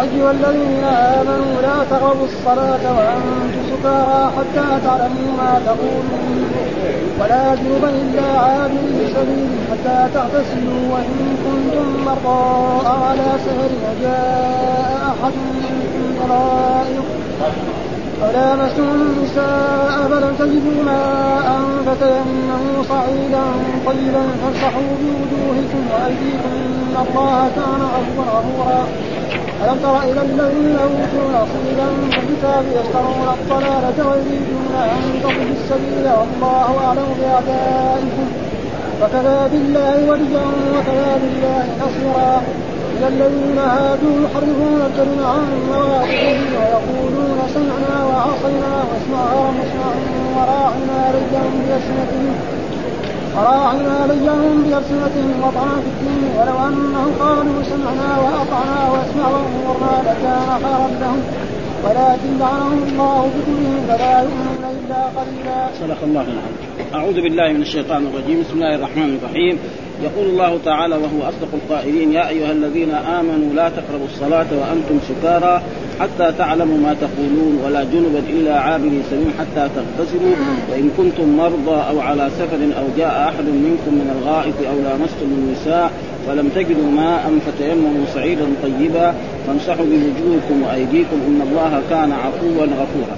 أيها الذين آمنوا لا تقربوا الصلاة وأنتم سكارى حتى تعلموا ما تقولون ولا جنوبا إلا عابري سبيل حتى تغتسلوا وإن كنتم مرضى على سفر وجاء أحد منكم غائط فلامستم النساء فلم تجدوا ماء فتيمموا صعيدا طيبا فامسحوا بوجوهكم وأيديكم إن الله كان غفورا ألم تر إلى الذين أوتوا نصيبا من الكتاب يشترون الضلالة ويريدون أن تضلوا السبيل والله أعلم بأعدائكم وكفى بالله وليا وكفى بالله نصيرا. من الذين هادوا يحرفون الكلم عن مواقفه ويقولون سمعنا وعصينا واسمع ومسمع وراعنا ليا بألسنتهم وراعنا ليهم بألسنتهم وطعنا في الدين ولو أنهم قالوا سمعنا وأطعنا واسمع وأمرنا لكان خيرا لهم ولكن لعنهم الله بكلهم فلا يؤمنون إلا قليلا. صدق الله العظيم. أعوذ بالله من الشيطان الرجيم، بسم الله الرحمن الرحيم. يقول الله تعالى وهو أصدق القائلين يا أيها الذين آمنوا لا تقربوا الصلاة وأنتم سكارى حتى تعلموا ما تقولون ولا جنبا الا عابري سبيل حتى تغتسلوا وإن كنتم مرضى أو على سفر أو جاء أحد منكم من الغائط أو لامستم النساء فلم تجدوا ماء فتيمموا صعيدا طيبا فامسحوا بوجوهكم وأيديكم إن الله كان عفوا غفورا.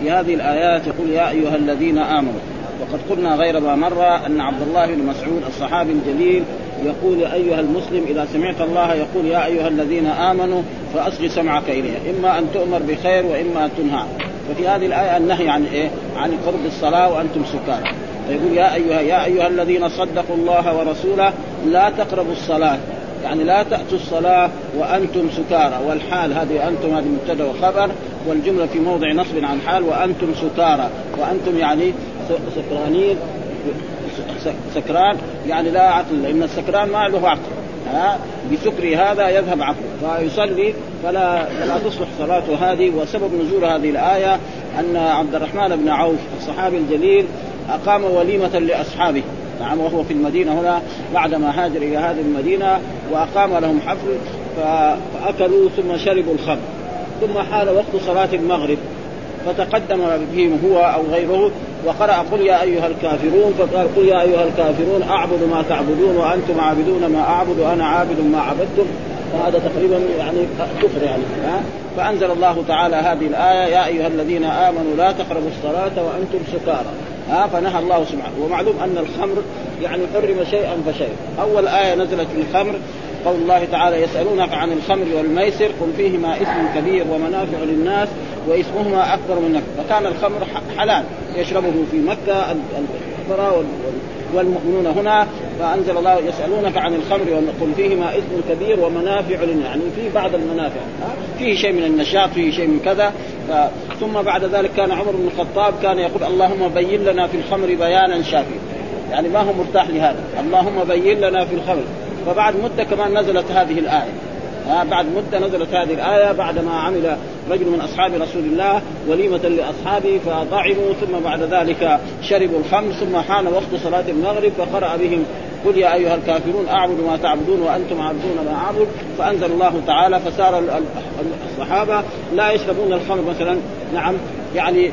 في هذه الآيات يقول يا أيها الذين آمنوا وقد قلنا غير ما مر أن عبد الله بن مسعود الصحابي الجليل يقول أيها المسلم إذا سمعت الله يقول يا أيها الذين آمنوا فاصغي سمعك اليه إما أن تؤمر بخير وإما أن تنهى. ففي هذه الآية النهي عن إيه؟ عن قرب الصلاة وأنتم سكارى. فيقول يا ايها يا أيها الذين صدقوا الله ورسوله لا تقربوا الصلاة. يعني لا تأتوا الصلاة وأنتم سكارى. والحال هذه أنتم هذه مبتدأ وخبر والجملة في موضع نصب عن حال وأنتم سكارى. وأنتم يعني سكرانين سكران يعني لا عقل لأن السكران ما له عقل. ها؟ بسكر هذا يذهب عقله. فيصلي فلا فلا تصلح صلاته هذه. وسبب نزول هذه الآية أن عبد الرحمن بن عوف الصحابي الجليل أقام وليمة لأصحابه. نعم وهو في المدينة هنا بعدما هاجر إلى هذه المدينة وأقام لهم حفل فأكلوا ثم شربوا الخمر. ثم حال وقت صلاة المغرب. فتقدم بهم هو أو غيره وقرأ قل يا أيها الكافرون فقال قل يا أيها الكافرون أعبد ما تعبدون وأنتم عابدون ما أعبد وأنا عابد ما عبدتم. وهذا تقريبا يعني كفر يعني ها؟ فأنزل الله تعالى هذه الآية يا أيها الذين آمنوا لا تقربوا الصلاة وأنتم سكارى ها؟ فنهى الله سبحانه. ومعلوم أن الخمر يعني حرم شيئا فشيئا أول آية نزلت في الخمر قول الله تعالى يسألونك عن الخمر والميسر قل فيهما إثم كبير ومنافع للناس واسمهما أكبر من نفع. فكان الخمر حلال يشربه في مكة الفقراء والمؤمنون هنا فأنزل الله يسألونك عن الخمر قل فيهما إثم كبير ومنافع يعني في بعض المنافع فيه شيء من النشاط فيه شيء من كذا. ثم بعد ذلك كان عمر بن الخطاب كان يقول اللهم بين لنا في الخمر بيانا شافيا. يعني ما هو مرتاح لهذا. اللهم بين لنا في الخمر. فبعد مدة كمان نزلت هذه ها بعد مدة نزلت هذه الآية بعدما عمل رجل من أصحاب رسول الله وليمة لأصحابه فطعموا ثم بعد ذلك شربوا الخمر ثم حان وقت صلاة المغرب فقرأ بهم قل يا أيها الكافرون أعبد ما تعبدون وأنتم عابدون ما أعبد. فأنزل الله تعالى فصار الصحابة لا يشربون الخمر مثلا. نعم يعني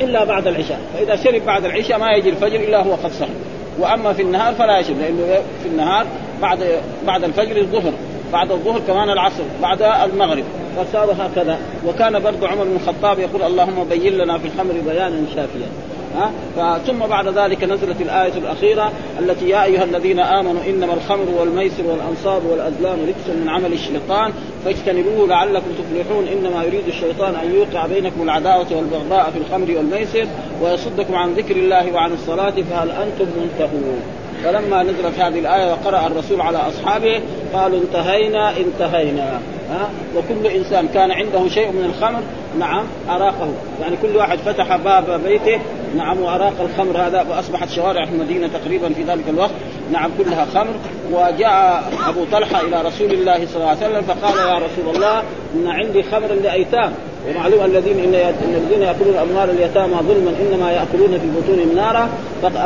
إلا بعد العشاء. فإذا شرب بعد العشاء ما يجي الفجر إلا هو قد صحي. وأما في النهار فلا يشرب لأنه في النهار بعد بعد الفجر الظهر بعد الظهر كمان العصر بعد المغرب. فصار هكذا. وكان برضو عمر بن الخطاب يقول اللهم بين لنا في الخمر بيانا شافيا. ها؟ ثم بعد ذلك نزلت الآية الأخيرة التي يا أيها الذين آمنوا إنما الخمر والميسر والأنصاب والأزلام رجس من عمل الشيطان فاجتنبوه لعلكم تفلحون إنما يريد الشيطان أن يوقع بينكم العداوة والبغضاء في الخمر والميسر ويصدكم عن ذكر الله وعن الصلاة فهل أنتم منتهون؟ فلما نزلت هذه الآية وقرأ الرسول على أصحابه قالوا انتهينا انتهينا. ها؟ وكل إنسان كان عنده شيء من الخمر نعم أراقه. يعني كل واحد فتح باب بيته نعم وأراق الخمر هذا وأصبحت شوارع المدينة تقريبا في ذلك الوقت نعم كلها خمر. وجاء أبو طلحة إلى رسول الله صلى الله عليه وسلم فقال يا رسول الله إن عندي خمر لأيتام. ومعلوم الذين إن إن الذين يأكلون اموال اليتامى ظلما إنما يأكلون في بطونهم نارا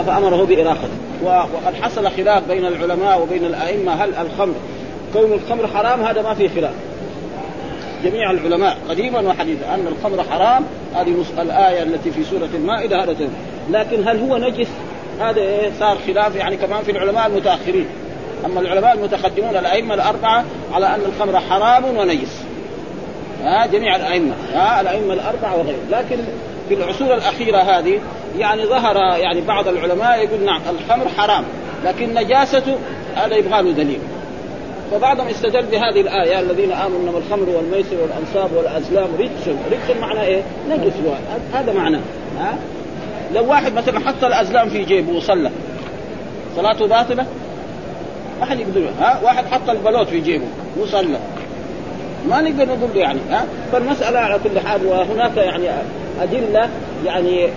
فأمره باراقته وقد حصل خلاف بين العلماء وبين الأئمة. هل الخمر كون الخمر حرام هذا ما في خلاف. جميع العلماء قديما وحديثا أن الخمر حرام هذه الآية التي في سورة المائدة هذا لكن هل هو نجس؟ هذا إيه؟ صار خلاف يعني كمان في العلماء المتأخرين. أما العلماء المتقدمون الأئمة الأربعة على أن الخمر حرام ونجس. ها جميع الأئمة ها الأئمة الأربعة وغيرهم. لكن في العصور الأخيرة هذه يعني ظهر يعني بعض العلماء يقول نعم الخمر حرام لكن نجاسته هذا يبغى له دليل. فبعضهم استدل بهذه الآية الذين آمنوا إنما الخمر والميسر والأنصاب والأزلام رجس. رجس معنى إيه؟ نجس. هذا معناه ها؟ لو واحد مثلا حط الأزلام في جيبه وصلى صلاته باطلة؟ ما حد يقدر ها؟ واحد حط البلوت في جيبه وصلى. ما نقدر نقول يعني ها؟ فالمسألة على كل حال وهناك يعني أدلة يعني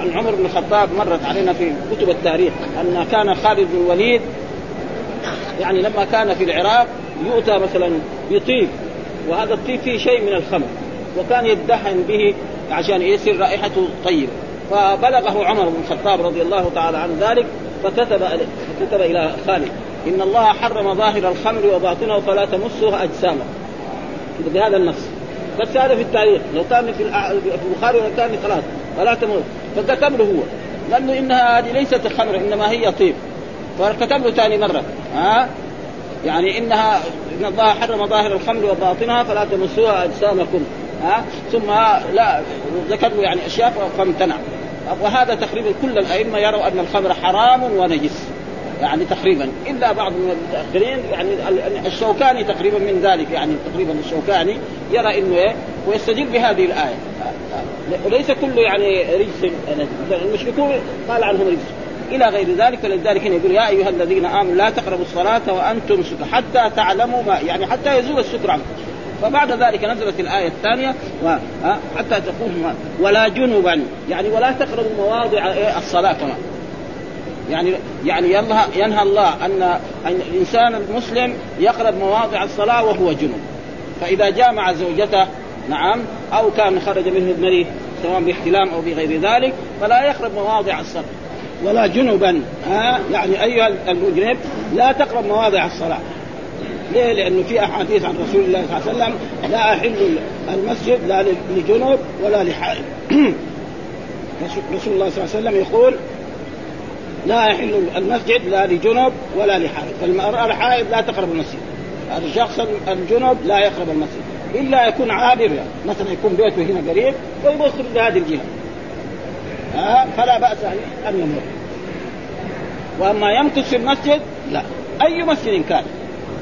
عن عمر بن الخطاب مرت علينا في كتب التاريخ أن كان خالد بن الوليد يعني لما كان في العراق يؤتى مثلا بطيب وهذا الطيب فيه شيء من الخمر وكان يدهن به عشان يصير رائحته طيبة. فبلغه عمر بن الخطاب رضي الله تعالى عن ذلك فكتب فكتب إلى خالد إن الله حرم ظاهر الخمر وباطنه فلا تمسه أجسامه. بهذا النص. بس هذا في التاريخ. لو كان في البخاري ولا كان خلاص فلا تموت. فكتب له هو. لأنه إنها هذه ليست خمر إنما هي طيب. فكتب له ثاني مرة. ها؟ يعني إنها إن الله حرم ظاهر الخمر وباطنها فلا تمسوها أجسامكم. ها؟ ثم لا ذكر يعني أشياء فامتنع. وهذا تقريبا كل الأئمة يروا أن الخمر حرام ونجس. يعني تقريبا. إلا بعض المتأخرين يعني الشوكاني تقريبا من ذلك يعني تقريبا الشوكاني يرى إنه إيه ويستدل بهذه الآية. وليس كله يعني رجس المشركون قال عنهم رجس. إلى غير ذلك فلذلك هنا يقول يا أيها الذين آمنوا لا تقربوا الصلاة وأنتم سكر حتى تعلموا ما يعني حتى يزول السكر عنكم. فبعد ذلك نزلت الآية الثانية. حتى تقول. ولا جنبا. يعني ولا تقربوا مواضع الصلاة كمان. يعني يعني ينهى, ينهى الله. أن الإنسان المسلم يقرب مواضع الصلاة وهو جنب فإذا جامع زوجته نعم أو كان خرج منه المريء سواء باحتلام أو بغير ذلك فلا يقرب مواضع الصلاة ولا جنبا ها يعني أيها المجرم لا تقرب مواضع الصلاة ليه؟ لأنه في أحاديث عن رسول الله صلى الله عليه وسلم لا أحل المسجد لا لجنوب ولا لحائل رسول الله صلى الله عليه وسلم يقول لا يحل المسجد لا لجنب ولا لحائض فالمرأة الحائض لا تقرب المسجد. الشخص الجنب لا يقرب المسجد. إلا يكون عابر يعني. مثلا يكون بيته هنا قريب ويبص لهذه الجهة. ها؟ فلا بأس أن يمر. وأما يمكث في المسجد لا. أي مسجد كان.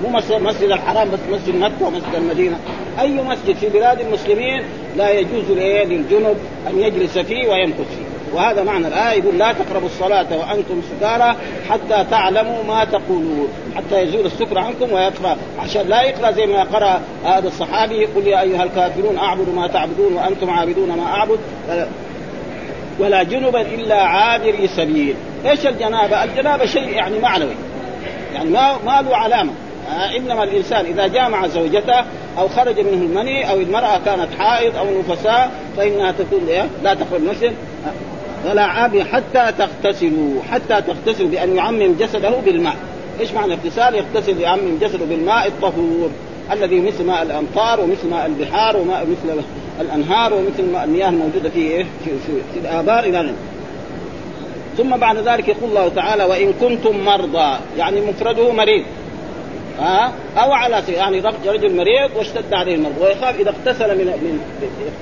مو مسجد الحرام بس مسجد مكة ومسجد المدينة. أي مسجد في بلاد المسلمين لا يجوز للجنب أن يجلس فيه ويمكث فيه. وهذا معنى الآية يقول لا تقربوا الصلاة وأنتم سكارى حتى تعلموا ما تقولون حتى يزول السكر عنكم ويقرأ. عشان لا يقرأ زي ما قرأ هذا الصحابي قل يا أيها الكافرون أعبد ما تعبدون وأنتم عابدون ما أعبد. ولا جنبا إلا عابري سبيل. إيش الجنابة؟ الجنابة شيء يعني معنوي. يعني ما ما له علامة. آه إنما الإنسان إذا جامع زوجته أو خرج منه المني أو المرأة كانت حائض أو نفساء فإنها تكون إيه؟ لا تقرب مسجد ولا عابر حتى تغتسلوا حتى تغتسلوا بأن يعمم جسده بالماء. إيش معنى اغتسال؟ يغتسل يعمم جسده بالماء الطهور الذي مثل ماء الأمطار ومثل ماء البحار وماء مثل الأنهار ومثل ماء المياه الموجودة في إيه؟ في, في, في الآبار إلى ثم بعد ذلك يقول الله تعالى وإن كنتم مرضى. يعني مفرده مريض. ها؟ أو على يعني رجل مريض واشتد عليه المرض. ويخاف إذا اغتسل من من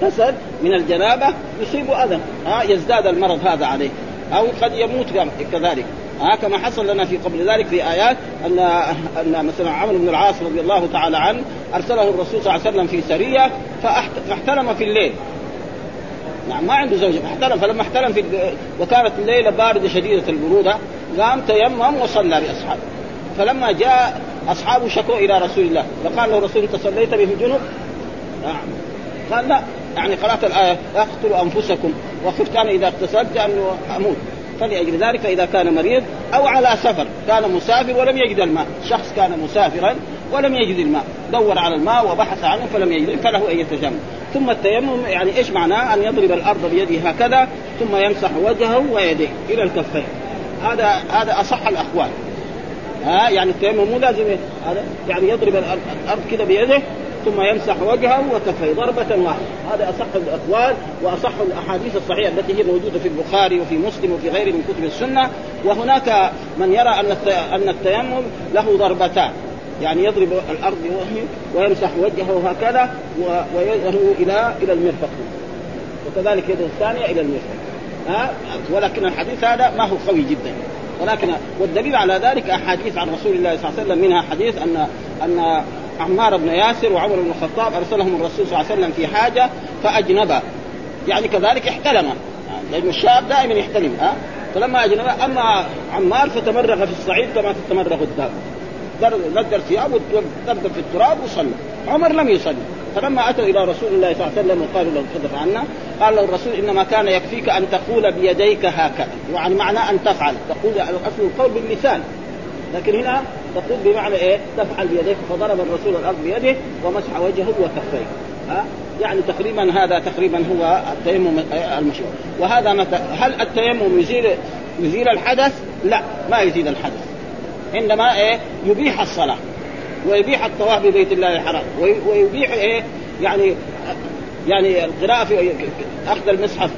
اغتسل من الجنابة يصيبه أذى. ها؟ يزداد المرض هذا عليه. أو قد يموت كذلك. ها؟ كما حصل لنا في قبل ذلك في آيات ان أن مثلا عمرو بن العاص رضي الله تعالى عنه أرسله الرسول صلى الله عليه وسلم في سرية فاحتلم في الليل. نعم ما عنده زوجه فاحتلم فلما احتلم في وكانت الليلة باردة شديدة البرودة قام تيمم وصلى باصحابه فلما جاء اصحابه شكوا إلى رسول الله. فقال له الرسول أنت صليت به جنب؟ نعم. قال لا. يعني قرأت الآية أقتلوا أنفسكم. وخفت أنا إذا اغتسلت أنه أموت. فلأجل ذلك فإذا كان مريض أو على سفر كان مسافر ولم يجد الماء. شخص كان مسافرا ولم يجد الماء. دور على الماء وبحث عنه فلم يجد فله أن يتجمل ثم التيمم يعني إيش معناه؟ أن يضرب الأرض بيده هكذا ثم يمسح وجهه ويديه إلى الكفين. هذا هذا أصح الأقوال. ها يعني التيمم مو لازم هذا يعني يضرب الأرض كده بيده ثم يمسح وجهه وكفيه ضربة واحدة. هذا أصح الأقوال وأصح الأحاديث الصحيحة التي هي موجودة في البخاري وفي مسلم وفي غيره من كتب السنة. وهناك من يرى أن أن التيمم له ضربتان. يعني يضرب الأرض بوجهه ويمسح وجهه هكذا ويده إلى إلى المرفق. وكذلك يده الثانية إلى المرفق. ها؟ ولكن الحديث هذا ما هو قوي جدا. ولكن والدليل على ذلك أحاديث عن رسول الله صلى الله عليه وسلم منها حديث أن أن عمار بن ياسر وعمر بن الخطاب أرسلهم الرسول صلى الله عليه وسلم في حاجة فاجنبا يعني كذلك احتلم. لأن الشاب دائما يحتلم ها؟ فلما اجنب أما عمار فتمرغ في الصعيد كما تتمرغ الدابه ندر ثيابه ودب في التراب وصلى. عمر لم يصلي. فلما أتوا إلى رسول الله صلى الله عليه وسلم وقالوا له تخلف عنا قال له الرسول إنما كان يكفيك أن تقول بيديك هكذا يعني معنى أن تفعل. تقول أصل القول باللسان. لكن هنا تقول بمعنى إيه؟ تفعل بيديك. فضرب الرسول الأرض بيده ومسح وجهه وكفيه. ها؟ يعني تقريبا هذا تقريبا هو التيمم المشروع. وهذا متى هل التيمم يزيل يزيل الحدث؟ لا ما يزيل الحدث. عندما إيه؟ يبيح الصلاة. ويبيح الطواف ببيت الله الحرام. ويبيح إيه؟ يعني يعني القراءة في أخذ المصحف.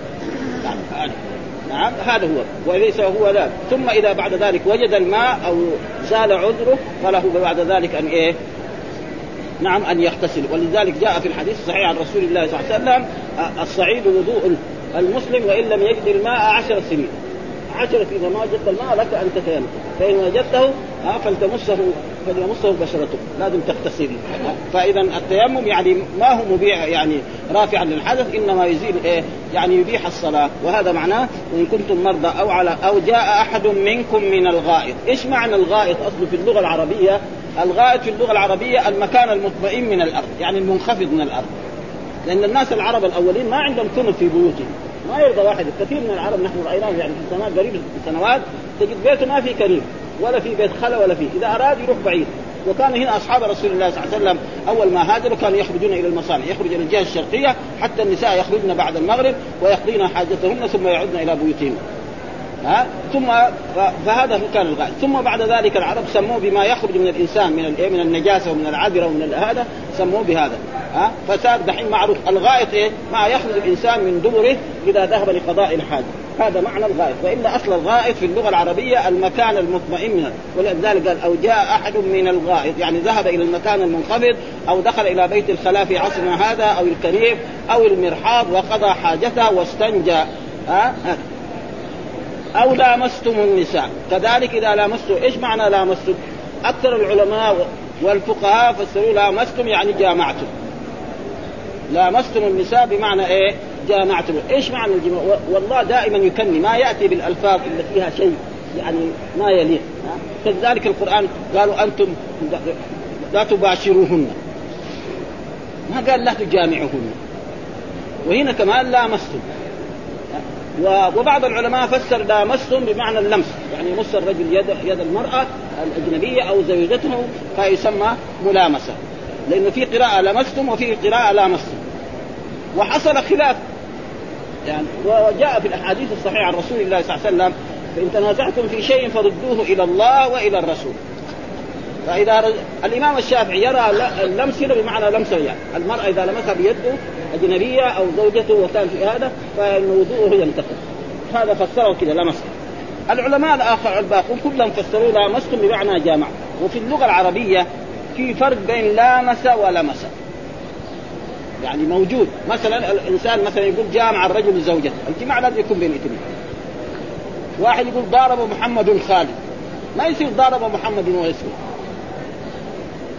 نعم هذا هو. وليس هو ذلك ثم إذا بعد ذلك وجد الماء أو زال عذره فله بعد ذلك أن إيه؟ نعم أن يغتسل. ولذلك جاء في الحديث الصحيح عن رسول الله صلى الله عليه وسلم الصعيد وضوء المسلم وإن لم يجد الماء عشر سنين. عشرة إذا ما وجدت الماء لك أن تتيمم. فإن وجدته فلتمسه فليمسه بشرته لازم تغتسل. فإذا التيمم يعني ما هو مبيع يعني رافعا للحدث إنما يزيل إيه؟ يعني يبيح الصلاة. وهذا معناه وإن كنتم مرضى أو على أو جاء أحد منكم من الغائط. إيش معنى الغائط؟ أصله في اللغة العربية الغائط في اللغة العربية المكان المطمئن من الأرض يعني المنخفض من الأرض. لأن الناس العرب الأولين ما عندهم كنف في بيوتهم. ما يرضى واحد كثير من العرب نحن رايناه يعني في سنوات قريب سنوات تجد بيته ما في كريم. ولا في بيت خلا ولا في إذا أراد يروح بعيد. وكان هنا أصحاب رسول الله صلى الله عليه وسلم أول ما هاجروا كانوا يخرجون إلى المصانع يخرج إلى الجهة الشرقية حتى النساء يخرجن بعد المغرب ويقضين حاجتهن ثم يعودن إلى بيوتهن. ها؟ ثم فهذا كان الغاية. ثم بعد ذلك العرب سموه بما يخرج من الإنسان من الايه من النجاسة ومن العذرة ومن هذا سموه بهذا ها؟ فصار دحين معروف. الغاية إيه؟ ما يخرج الإنسان من دبره إذا ذهب لقضاء الحاجة. هذا معنى الغائط وإلا أصل الغائط في اللغة العربية المكان المطمئن. منه ولذلك قال أو جاء أحد من الغائط. يعني ذهب إلى المكان المنخفض أو دخل إلى بيت الخلاء في عصرنا هذا أو الكريم أو المرحاض وقضى حاجته واستنجى ها؟ أو لامستم النساء. كذلك إذا لامستم إيش معنى لامستم؟ أكثر العلماء والفقهاء فسروا لامستم يعني جامعتم. لامستم النساء بمعنى إيه؟ جامعتم، إيش معنى الجماع؟ والله دائما يكني ما يأتي بالألفاظ اللي فيها شيء يعني ما يليق. كذلك القرآن قالوا أنتم لا تباشروهن. ما قال لا تجامعوهن. وهنا كمان لامستم. وبعض العلماء فسر لامستم بمعنى اللمس. يعني يمس الرجل يد يد المرأة الأجنبية أو زوجته فيسمى ملامسة. لأنه في قراءة لمستم وفي قراءة لامستم وحصل خلاف. يعني وجاء في الأحاديث الصحيحة عن رسول الله صلى الله عليه وسلم فإن تنازعتم في شيء فردوه إلى الله وإلى الرسول. فإذا الإمام الشافعي يرى اللمس هنا بمعنى لمس يعني. المرأة إذا لمسها بيده أجنبية أو زوجته وكان في هذا فإن وضوءه ينتقل. هذا فسره كذا لمس العلماء الآخر الباقون كلهم فسروا لامستم بمعنى جامع. وفي اللغة العربية في فرق بين لامس ولمس يعني موجود. مثلا الإنسان مثلا يقول جامع الرجل زوجته. الجماع لازم يكون بين اثنين واحد يقول ضارب محمد خالد. ما يصير ضارب محمد واسمه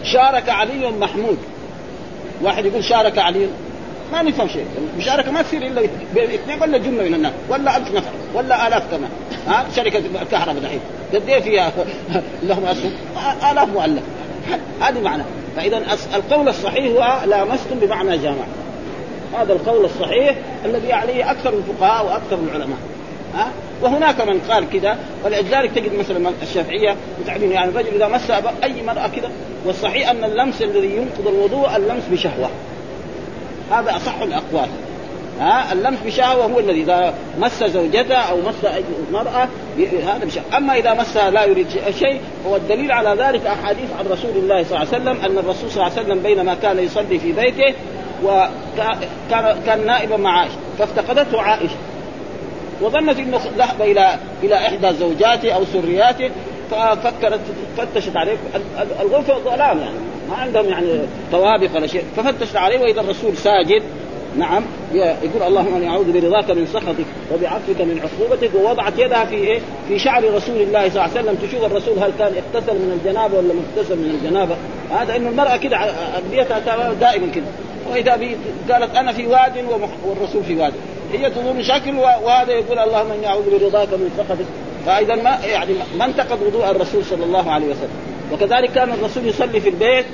شارك علي محمود واحد يقول شارك علي. ما نفهم شيء. المشاركه ما تصير إلا اثنين. ولا جملة من الناس. ولا ألف نفر. ولا آلاف كمان. ها؟ شركة الكهرباء دحين. قد إيه فيها لهم أسهم؟ آلاف مؤلف. هذه معنى. فإذا القول الصحيح هو لامستم بمعنى جامع. هذا القول الصحيح الذي عليه أكثر الفقهاء وأكثر العلماء. ها؟ وهناك من قال كذا ولذلك تجد مثلا الشافعية متعبين يعني الرجل إذا مس أي مراه كذا والصحيح أن اللمس الذي ينقض الوضوء اللمس بشهوة. هذا أصح الأقوال. ها؟ اللمس بشهوة هو الذي إذا مس زوجته أو مس مراه هذا بشهوة. أما إذا مسها لا يريد شيء هو الدليل على ذلك أحاديث عن رسول الله صلى الله عليه وسلم أن الرسول صلى الله عليه وسلم بينما كان يصلي في بيته وكان كان نائبا مع عائشة فافتقدته عائشة. وظنت انه ذهب إلى إلى إحدى زوجاته أو سرياته ففكرت فتشت عليه. الغرفة ظلام يعني. ما عندهم يعني طوابق ولا شيء. ففتشت عليه واذا الرسول ساجد. نعم. يقول اللهم إني أعوذ برضاك من سخطك وبعفوك من عقوبتك ووضعت يدها في إيه؟ في شعر رسول الله صلى الله عليه وسلم. تشوف الرسول هل كان اغتسل من الجنابة ولا ما اغتسل من الجنابة؟ هذا إنه المرأة كده ابديتها دائما كده. وإذا قالت أنا في واد والرسول في واد. هي تظن شكل وهذا يقول اللهم إني أعوذ برضاك من سخطك. فإذا ما يعني ما انتقد وضوء الرسول صلى الله عليه وسلم. وكذلك كان الرسول يصلي في البيت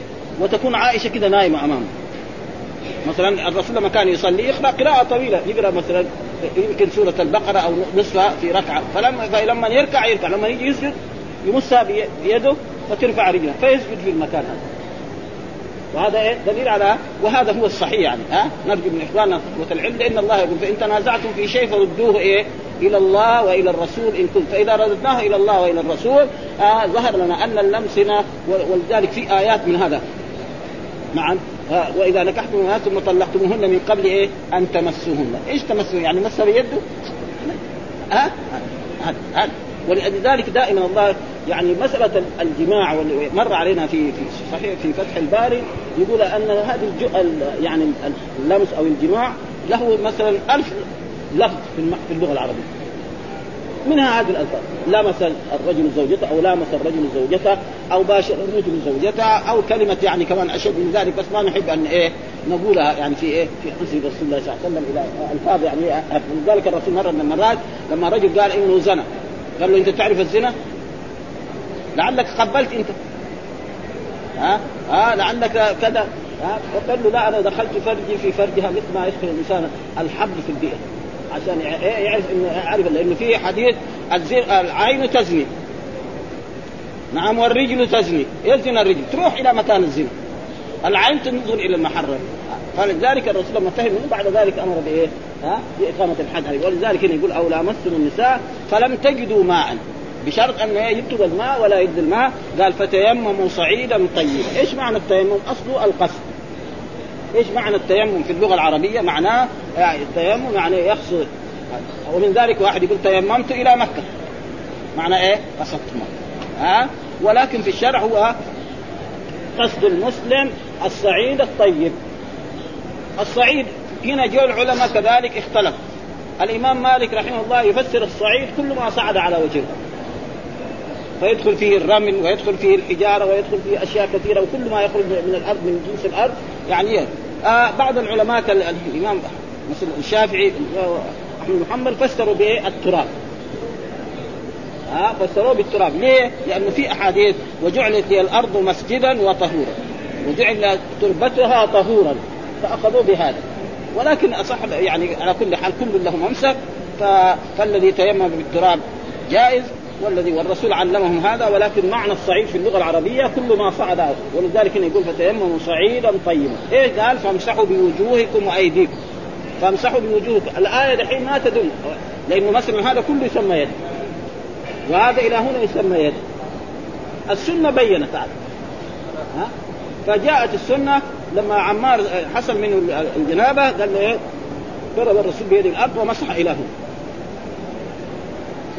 وتكون عائشة كده نايمة أمامه. مثلا الرسول لما كان يصلي يقرأ قراءة طويلة يقرأ مثلا يمكن سورة البقرة أو نصفها في ركعة. فلما فلما يركع يركع. لما يجي يسجد يمسها بيده فترفع رجله فيسجد في المكان هذا. وهذا إيه؟ دليل على وهذا هو الصحيح يعني ها؟ نرجو من إخواننا العلم لأن الله يقول فإن تنازعتم في شيء فردوه إيه؟ إلى الله وإلى الرسول إن كنت. فإذا رددناه إلى الله وإلى الرسول آه ظهر لنا أن اللمس هنا ولذلك في آيات من هذا. نعم. آه وإذا نكحتم الناس ثم طلقتموهن من قبل إيه؟ أن تمسوهن. إيش تمسوا يعني مسها بيده؟ ها؟ هذا هذا ولذلك دائما الله يعني مسألة الجماع مر علينا في في صحيح في فتح الباري يقول أن هذه يعني اللمس أو الجماع له مثلا ألف لفظ في اللغة العربية. منها هذه الألفاظ. لمس الرجل زوجته أو لامس الرجل زوجته أو باشر الرجل زوجته أو كلمة يعني كمان أشد من ذلك بس ما نحب أن إيه نقولها يعني في إيه في حسن رسول الله صلى الله عليه وسلم إلى ألفاظ يعني لذلك الرسول مرة من المرات لما رجل قال إنه زنى قال له أنت تعرف الزنا؟ لعلك قبلت انت. ها؟ ها؟ لعلك كذا. ها؟ وقال له لا أنا دخلت فرجي في فرجها مثل ما يدخل الإنسان الحبل في البئر. عشان يعرف إنه يعرف لأنه في حديث العين تزني. نعم والرجل تزني. يزني الرجل. تروح إلى مكان الزنا. العين تنظر إلى المحرم فلذلك الرسول لما فهم بعد ذلك أمر بإيه؟ ها؟ بإقامة الحد ولذلك يقول أو لامستم النساء فلم تجدوا ماء. بشرط أن يكتب الماء ولا يجد الماء. قال فتيمموا صعيدا طيبا. إيش معنى التيمم؟ اصله القصد. إيش معنى التيمم في اللغة العربية؟ معناه يعني التيمم يعني يقصد. ومن ذلك واحد يقول تيممت إلى مكة. معنى إيه؟ قصدت مكة. ها؟ ولكن في الشرع هو قصد المسلم الصعيد الطيب. الصعيد هنا جو العلماء كذلك اختلف. الإمام مالك رحمه الله يفسر الصعيد كل ما صعد على وجه الأرض فيدخل فيه الرمل ويدخل فيه الحجارة ويدخل فيه أشياء كثيرة وكل ما يخرج من الأرض من جنس الأرض يعني آه بعض العلماء الإمام مثل الشافعي أحمد محمد فسروا بايه؟ التراب ها آه فسروه بالتراب. ليه؟ لأنه في أحاديث وجعلت لي الأرض مسجدا وطهورا. وجعل تربتها طهورا. فأخذوا بهذا. ولكن أصح يعني على كل حال كل له ممسك فالذي تيمم بالتراب جائز. والذي والرسول علمهم هذا ولكن معنى الصعيد في اللغة العربية كل ما صعد ولذلك يقول فتيمموا صعيدا طيبا. إيش قال؟ فامسحوا بوجوهكم وأيديكم. فامسحوا بوجوهكم. الآية دحين ما تدل لأنه مثلا هذا كله يسمى يد. وهذا إلى هنا يسمى يد. السنة بينت هذا. ها؟ فجاءت السنة لما عمار حصل منه الجنابة قال له إيه؟ ضرب الرسول بيد الأرض ومسح إلى هنا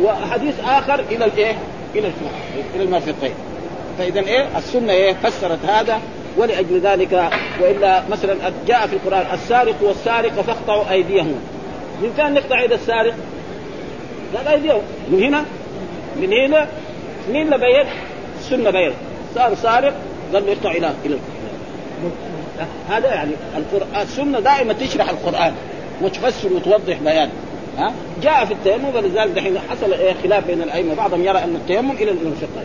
وحديث آخر إلى الإيه؟ إلى إلى المرفقين فإذا إيه؟ السنة إيه؟ فسرت هذا ولأجل ذلك وإلا مثلا جاء في القرآن السارق والسارقة فاقطعوا أيديهم. من كان نقطع يد السارق؟ قال إيديهم. من هنا؟ من هنا؟ مين اللي بين؟ السنة بين صار سارق قال له اقطع إلى إلى هذا يعني القرآن السنة دائما تشرح القرآن وتفسر وتوضح بيان ها؟ جاء في التيمم ولذلك دحين حصل إيه خلاف بين الأئمة. بعضهم يرى أن التيمم إلى المرفقين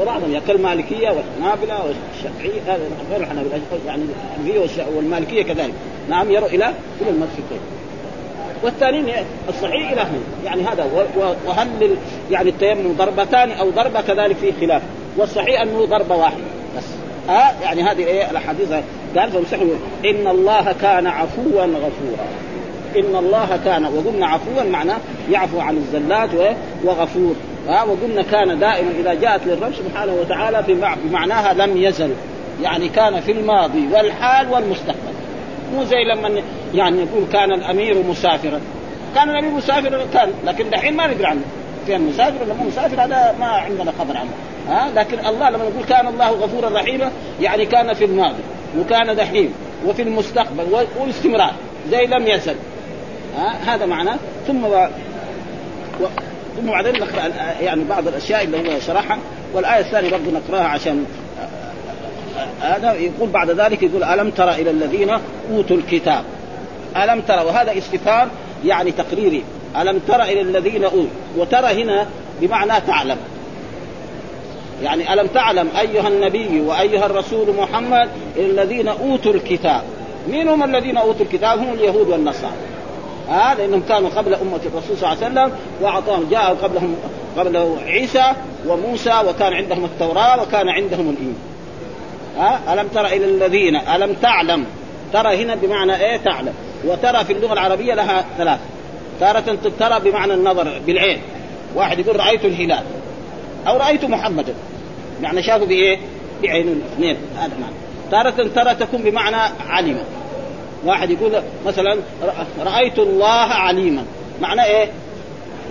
وبعضهم كالمالكيه والحنابلة والشافعية غير الحنابلة يعني الحنفيه والمالكية كذلك. نعم يروا إلى إلى المرفقين والثانيين الصحيح إلى هنا يعني هذا وهل يعني التيمم ضربتان أو ضربة كذلك فيه خلاف؟ والصحيح أنه ضربة واحدة بس. ها؟ يعني هذه إيه الأحاديث. قال فامسحوا إن الله كان عفوا غفورا. إن الله كان وقلنا عفوا معناه يعفو عن الزلات وغفور. ها وقلنا كان دائما إذا جاءت للرب سبحانه وتعالى بمعناها لم يزل. يعني كان في الماضي والحال والمستقبل. مو زي لما يعني يقول كان الأمير مسافرا. كان الأمير مسافرا كان لكن دحين ما ندري عنه. كان مسافر ولا مو مسافر هذا ما عندنا خبر عنه. ها لكن الله لما نقول كان الله غفورا رحيما يعني كان في الماضي وكان دحين وفي المستقبل والاستمرار زي لم يزل. ها؟ هذا معناه. ثم و... و... ثم بعدين نقرأ يعني بعض الأشياء اللي هو شرحها والآية الثانية برضه نقرأها عشان هذا يقول بعد ذلك يقول ألم تر إلى الذين أوتوا الكتاب؟ ألم ترى وهذا استفهام يعني تقريري. ألم تر إلى الذين أوتوا؟ وترى هنا بمعنى تعلم. يعني ألم تعلم أيها النبي وأيها الرسول محمد الذين أوتوا الكتاب؟ مين هم الذين أوتوا الكتاب؟ هم اليهود والنصارى. ها لانهم كانوا قبل أمة الرسول صلى الله عليه وسلم وأعطاهم جاء قبلهم قبله عيسى وموسى وكان عندهم التوراة وكان عندهم الإنجيل. ها؟ ألم تر إلى الذين؟ ألم تعلم؟ ترى هنا بمعنى إيه تعلم؟ وترى في اللغة العربية لها ثلاث تارة ترى بمعنى النظر بالعين. واحد يقول رأيت الهلال. أو رأيت محمدا معنى شافه بإيه؟ بعين الاثنين. هذا معنى. تارة ترى تكون بمعنى علم. واحد يقول مثلا رأيت الله عليما. معنى إيه؟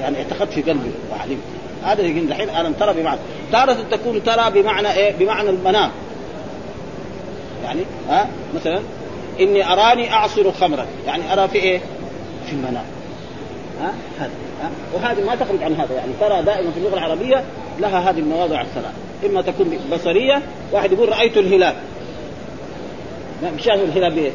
يعني اعتقدت في قلبي وعلمت هذا يقول دحين ألم ترى بمعنى. تارة تكون ترى بمعنى إيه؟ بمعنى المنام. يعني ها؟ مثلا إني أراني أعصر خمرا. يعني أرى في إيه؟ في المنام. ها؟ هذا وهذه ما تخرج عن هذا يعني. ترى دائما في اللغة العربية لها هذه المواضع الثلاث. إما تكون بصرية واحد يقول رأيت الهلال. مش الهلال بإيه؟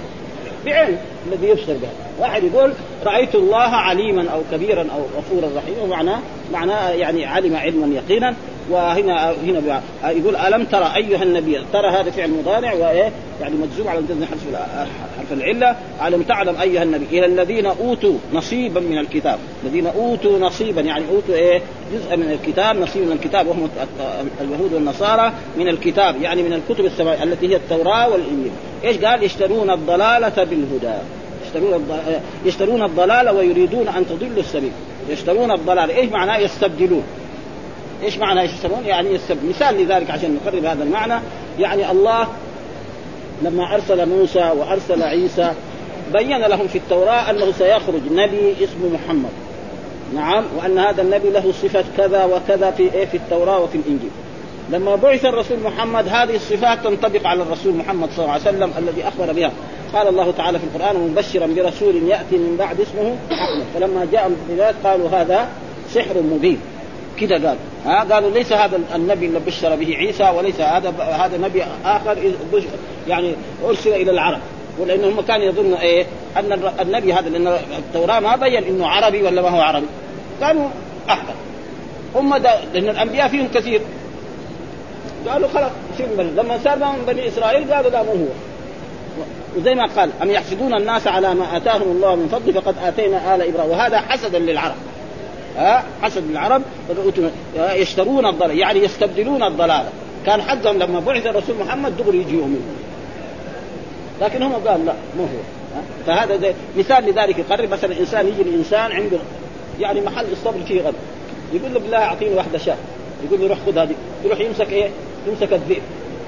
بعين الذي يبصر به واحد يقول رأيت الله عليما أو كبيرا أو غفورا رحيما معناه معناه يعني علم علما يقينا. وهنا هنا يقول ألم ترى أيها النبي ترى هذا فعل مضارع وإيه؟ يعني مجزوم على حرف حرف العلة. ألم تعلم أيها النبي إلى الذين أوتوا نصيبا من الكتاب. الذين أوتوا نصيبا يعني أوتوا إيه؟ جزءا من الكتاب نصيب من الكتاب وهم اليهود والنصارى من الكتاب يعني من الكتب السماويه التي هي التوراة والإنجيل. إيش قال؟ يشترون الضلالة بالهدى. يشترون يشترون الضلالة ويريدون أن تضلوا السبيل. يشترون الضلالة. إيش معناه؟ يستبدلون. إيش معنى يشترون؟ يعني يستبدل مثال لذلك عشان نقرب هذا المعنى. يعني الله لما أرسل موسى وأرسل عيسى بين لهم في التوراة أنه سيخرج نبي اسمه محمد. نعم؟ وأن هذا النبي له صفة كذا وكذا في إيه؟ في التوراة وفي الإنجيل. لما بعث الرسول محمد هذه الصفات تنطبق على الرسول محمد صلى الله عليه وسلم الذي أخبر بها. قال الله تعالى في القرآن مبشرا برسول يأتي من بعد اسمه أحمد. فلما جاء بذلك قالوا هذا سحر مبين. كذا قال. ها قالوا ليس هذا النبي اللي بشر به عيسى وليس هذا هذا نبي آخر يعني أرسل إلى العرب. ولأنه هم كانوا يظنوا إيه؟ أن النبي هذا لأن التوراة ما بين إنه عربي ولا ما هو عربي. كانوا احمر هم لأن الأنبياء فيهم كثير. قالوا خلاص لما صار من بني إسرائيل قالوا لا مو هو. وزي ما قال أم يحسدون الناس على ما آتاهم الله من فضل فقد آتينا آل إبراهيم. وهذا حسدا للعرب. ها؟ حسد العرب يشترون الضلال. يعني يستبدلون الضلاله كان حقهم لما بعث الرسول محمد دغري يجي يؤمن. لكن هم قال لا مو هو. فهذا زي مثال لذلك يقرب. مثلا إنسان يجي الإنسان عنده يعني محل الصبر فيه غد يقول له بالله أعطيني واحدة شاة. يقول له روح خذ هذه. يروح يمسك إيه؟ يمسك الذئب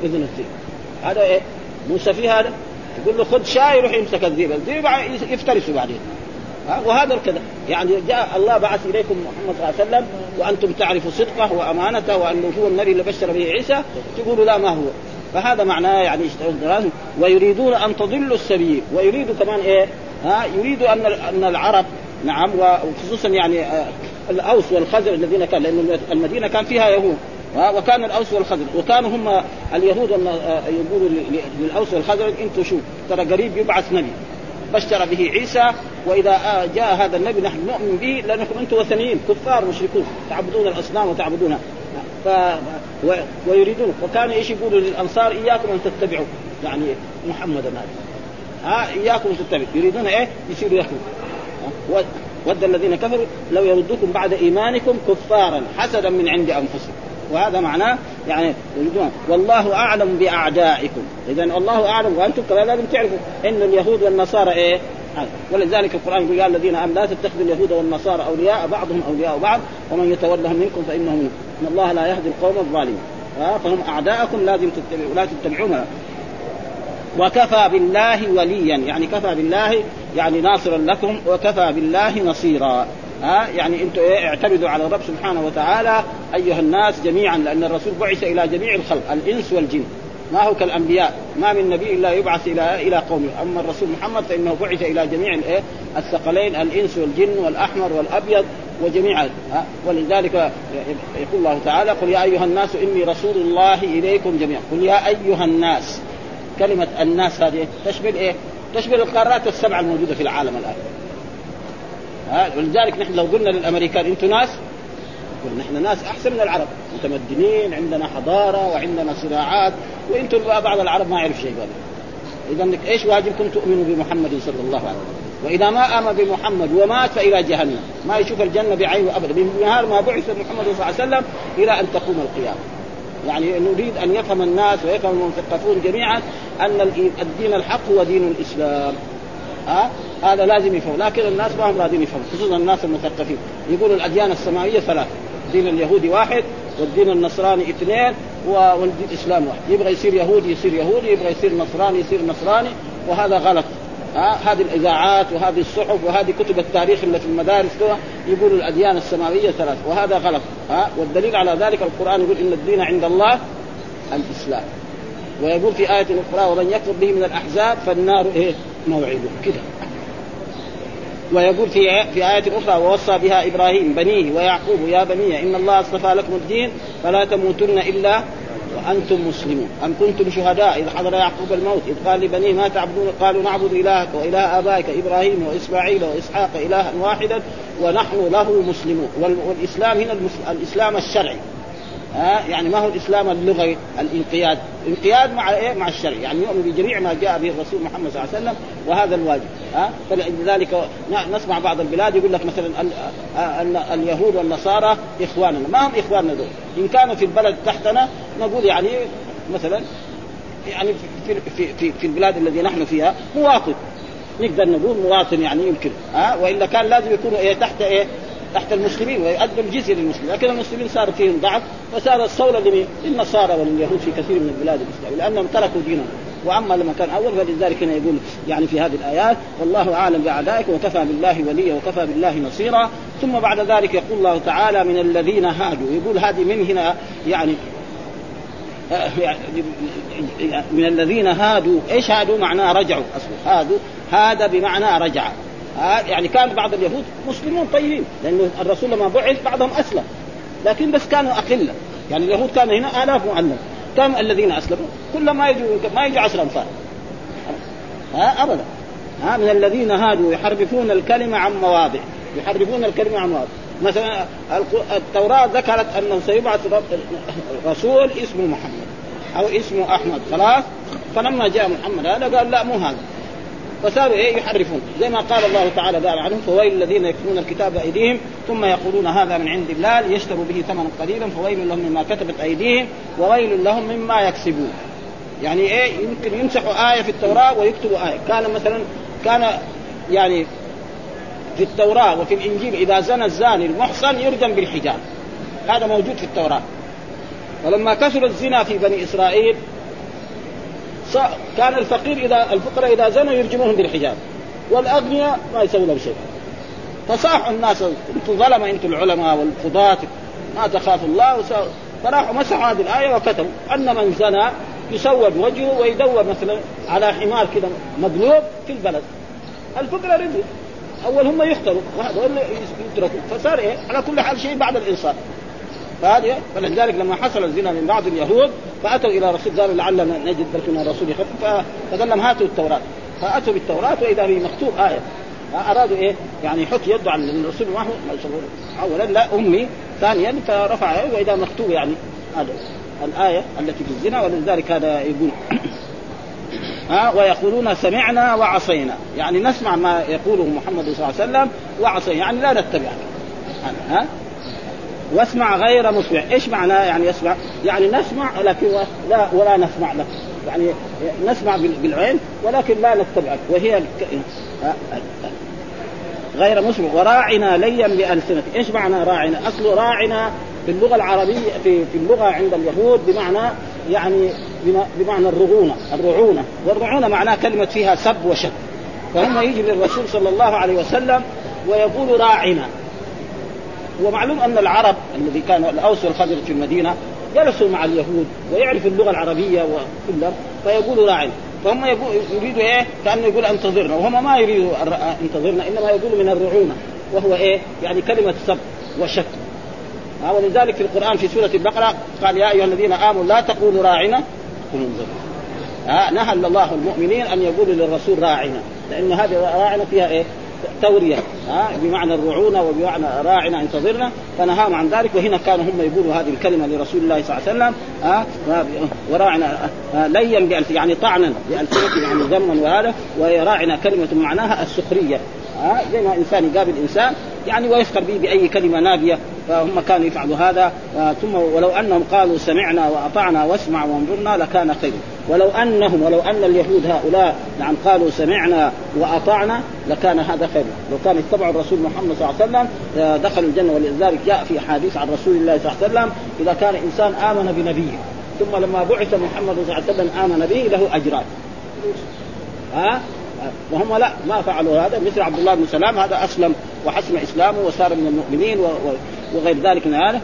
اذن الذئب. هذا إيه؟ موسى في هذا؟ يقول له خذ شاة يروح يمسك الذئب. الذئب يفترسه بعدين. وهذا كذا يعني جاء الله بعث إليكم محمد صلى الله عليه وسلم وأنتم تعرفوا صدقه وأمانته وانه هو النبي اللي بشر به عيسى تقولوا لا ما هو. فهذا معناه يعني ويريدون أن تضلوا السبيل. ويريدوا كمان إيه؟ ها يريدوا أن أن العرب نعم وخصوصا يعني آه، الأوس والخزر الذين كان لأن المدينة كان فيها يهود. وكان الأوس والخزر. وكانوا هم اليهود آه، يقولوا للأوس والخزر أنتم شوف ترى قريب يبعث نبي. بشر به عيسى وإذا جاء هذا النبي نحن نؤمن به لأنكم أنتم وثنيين كفار مشركون تعبدون الأصنام وتعبدونها ف... و... ويريدون. وكان إيش يقولوا للأنصار؟ إياكم أن تتبعوا. يعني محمدا هذا. ها؟ إياكم أن تتبعوا. يريدون إيه؟ يصيروا يهود ود الذين كفروا لو يردوكم بعد إيمانكم كفارا حسدا من عند انفسهم وهذا معناه يعني يريدون. والله أعلم بأعدائكم. اذا الله أعلم وأنتم كمان لازم تعرفوا إن اليهود والنصارى إيه؟ ولذلك القرآن يقول يا الذين آمنوا لا تتخذوا اليهود والنصارى أولياء بعضهم أولياء بعض. ومن يتولهم منكم فانه منهم إن الله لا يهدي القوم الظالمين. فهم أعداءكم لازم تتبعوا لا تتبعون. وكفى بالله وليا. يعني كفى بالله يعني ناصرا لكم وكفى بالله نصيرا. ها؟ يعني أنتم إيه اعتمدوا على الرب سبحانه وتعالى أيها الناس جميعا لأن الرسول بعث إلى جميع الخلق الإنس والجن. ما هو كالأنبياء؟ ما من نبي إلا يبعث إلى إلى قومه. أما الرسول محمد فإنه بعث إلى جميع الايه الثقلين الإنس والجن والأحمر والأبيض وجميع ولذلك يقول الله تعالى قل يا أيها الناس إني رسول الله إليكم جميعا. قل يا أيها الناس كلمة الناس هذه تشمل إيه؟ تشمل القارات السبعه الموجودة في العالم الآن. ولذلك نحن لو قلنا للأمريكان أنتم ناس؟ نحن ناس أحسن من العرب متمدنين عندنا حضارة وعندنا صراعات وأنتم بعض العرب ما يعرف شيء هذا إذا إيش واجبكم تؤمنوا بمحمد صلى الله عليه وسلم؟ وإذا ما آمن بمحمد ومات فإلى جهنم. ما يشوف الجنة بعينه أبدا. من نهار ما بعث محمد صلى الله عليه وسلم إلى أن تقوم القيامة. يعني نريد أن يفهم الناس ويفهم المثقفون جميعا أن الدين الحق هو دين الإسلام. ها؟ هذا لازم يفهم. لكن الناس ما هم راضين يفهموا خصوصا الناس المثقفين. يقولوا الأديان السماوية ثلاث الدين اليهودي واحد والدين النصراني اثنين والدين الإسلام واحد. يبغى يصير يهودي يصير يهودي يبغى يصير نصراني يصير نصراني وهذا غلط. ها؟ هذه الإذاعات وهذه الصحف وهذه كتب التاريخ اللي في المدارس كده يقولوا الأديان السماوية ثلاث وهذا غلط. ها؟ والدليل على ذلك القرآن يقول إن الدين عند الله الإسلام. ويقول في آية أخرى ومن يكفر به من الأحزاب فالنار إيه موعده كده. ويقول في في آية أخرى ووصى بها إبراهيم بنيه ويعقوب يا بني إن الله اصطفى لكم الدين فلا تموتن إلا وأنتم مسلمون. أم كنتم شهداء؟ إذ حضر يعقوب الموت إذ قال لبنيه ما تعبدون قالوا نعبد إلهك وإله آبائك إبراهيم وإسماعيل وإسحاق إلها واحدا ونحن له مسلمون. والإسلام هنا الإسلام الشرعي. ها؟ يعني ما هو الإسلام اللغوي الانقياد. انقياد مع إيه؟ مع الشرع. يعني يؤمن بجميع ما جاء به الرسول محمد صلى الله عليه وسلم وهذا الواجب ها؟ فلذلك نسمع بعض البلاد يقول لك مثلا اليهود والنصارى إخواننا. ما هم إخواننا دول؟ إن كانوا في البلد تحتنا نقول يعني مثلا يعني في في في, في البلاد التي نحن فيها مواطن. نقدر نقول مواطن يعني يمكن ها؟ وإلا كان لازم يكونوا إيه؟ تحت إيه؟ تحت المسلمين ويؤدوا الجزية للمسلمين، لكن المسلمين صار فيهم ضعف فصار الصورة للنصارى ولليهود في كثير من البلاد الإسلامية لأنهم تركوا دينهم. وأما لما كان أول فلذلك هنا يقول يعني في هذه الآيات والله أعلم باعدائك وكفى بالله وليا وكفى بالله نصيرا. ثم بعد ذلك يقول الله تعالى من الذين هادوا. يقول هذه من هنا يعني من الذين هادوا. إيش هادوا؟ معناه رجعوا. أصلا هادوا. هذا بمعنى رجع. يعني كان بعض اليهود مسلمون طيبين لأنه الرسول لما بعث بعضهم أسلم. لكن بس كانوا أقلة. يعني اليهود كان هنا آلاف معلم كم الذين أسلموا؟ كل ما يجوا ما يجوا 10 أنفار. ها أبدا. ها من الذين هادوا يحرفون الكلمة عن مواضع. يحرفون الكلمة عن مواضع. مثلا التوراة ذكرت أنه سيبعث رسول اسمه محمد أو اسمه أحمد. خلاص؟ فلما جاء محمد هذا قال لا مو هذا. فصاروا إيه؟ يحرفون. زي ما قال الله تعالى قال عنهم فويل الذين يكتبون الكتاب بأيديهم ثم يقولون هذا من عند الله ليشتروا به ثمنا قليلا فويل لهم مما كتبت أيديهم وويل لهم مما يكسبون. يعني إيه؟ يمكن يمسحوا آية في التوراة ويكتبوا آية. كان مثلا كان يعني في التوراة وفي الإنجيل إذا زنى الزاني المحصن يرجم بالحجاب. هذا موجود في التوراة. ولما كثر الزنا في بني إسرائيل كان الفقير إذا الفقراء إذا زنوا يرجموهم بالحجاب والأغنياء ما يسوي لهم شيء. فصاحوا الناس أنتم ظلمة أنتم العلماء والقضاة ما تخافوا الله فراحوا مسحوا هذه الآية وكتبوا أن من زنى يسود وجهه ويدور مثلا على حمار كذا مقلوب في البلد. الفقراء رضوا أول هم يختاروا وهذول يتركوا. فصار إيه؟ على كل حال شيء بعد الإنصاف. فهذه فلذلك لما حصل الزنا من بعض اليهود فأتوا إلى رسول قالوا لعلنا نجد لكم رسول يخفف فقال لهم هاتوا التوراة. فأتوا بالتوراة وإذا به مكتوب آية. أرادوا إيه؟ يعني يحط يده على الرسول ما اولا لا أمي. ثانيا فرفع وإذا مكتوب يعني هذا الآية التي في الزنا ولذلك هذا يقول ها؟ ويقولون سمعنا وعصينا. يعني نسمع ما يقوله محمد صلى الله عليه وسلم وعصينا. يعني لا نتبعك. ها؟ واسمع غير مسمع إيش معناه يعني يسمع؟ يعني نسمع لكن لا ولا نسمع لك يعني نسمع بالعين ولكن لا نتبعك. وهي غير مسلم وراعنا ليا بألسنة إيش معنى راعنا؟ اصله راعنا في اللغة العربية في في اللغة عند اليهود بمعنى يعني بمعنى الرعونة. الرعونة. والرعونة معناها كلمة فيها سب وشد فهم يجي للرسول صلى الله عليه وسلم ويقول راعنا. ومعلوم أن العرب الذي كانوا الأوس والخزرج في المدينة جلسوا مع اليهود ويعرفوا اللغة العربية وكلها فيقولوا راعنا فهم يريدوا إيه؟ كأنه يقول أنتظرنا. وهم ما يريدوا أنتظرنا إنما يقولوا من الرعونة. وهو إيه؟ يعني كلمة سب وشك. ولذلك في القرآن في سورة البقرة قال يا أيها الذين آمنوا لا تقولوا راعنا. قولوا انظرنا نهى الله المؤمنين أن يقولوا للرسول راعنا. لأن هذه راعنا فيها إيه؟ توريه ها بمعنى الرعونة وبمعنى راعنا انتظرنا. فنهاهم عن ذلك وهنا كانوا هم يقولوا هذه الكلمة لرسول الله صلى الله عليه وسلم. ها وراعنا ليا بألف يعني طعنا بألسنتهم يعني ذما وهذا. وراعنا كلمة معناها السخرية. ها زي ما إنسان يقابل إنسان يعني ويسخر به بأي كلمة نابيه فهم كانوا يفعلوا هذا. ثم ولو أنهم قالوا سمعنا وأطعنا واسمع وانظرنا لكان خير ولو انهم ولو أن اليهود هؤلاء نعم قالوا سمعنا وأطعنا لكان هذا خير. لو كانوا اتبعوا الرسول محمد صلى الله عليه وسلم دخلوا الجنة ولذلك جاء في حديث عن رسول الله صلى الله عليه وسلم إذا كان إنسان آمن بنبيه ثم لما بعث محمد صلى الله عليه وسلم آمن به له أجران. ها؟ وهم لا ما فعلوا هذا. مثل عبد الله بن سلام هذا أسلم وحسن إسلامه وصار من المؤمنين وغير ذلك من هذا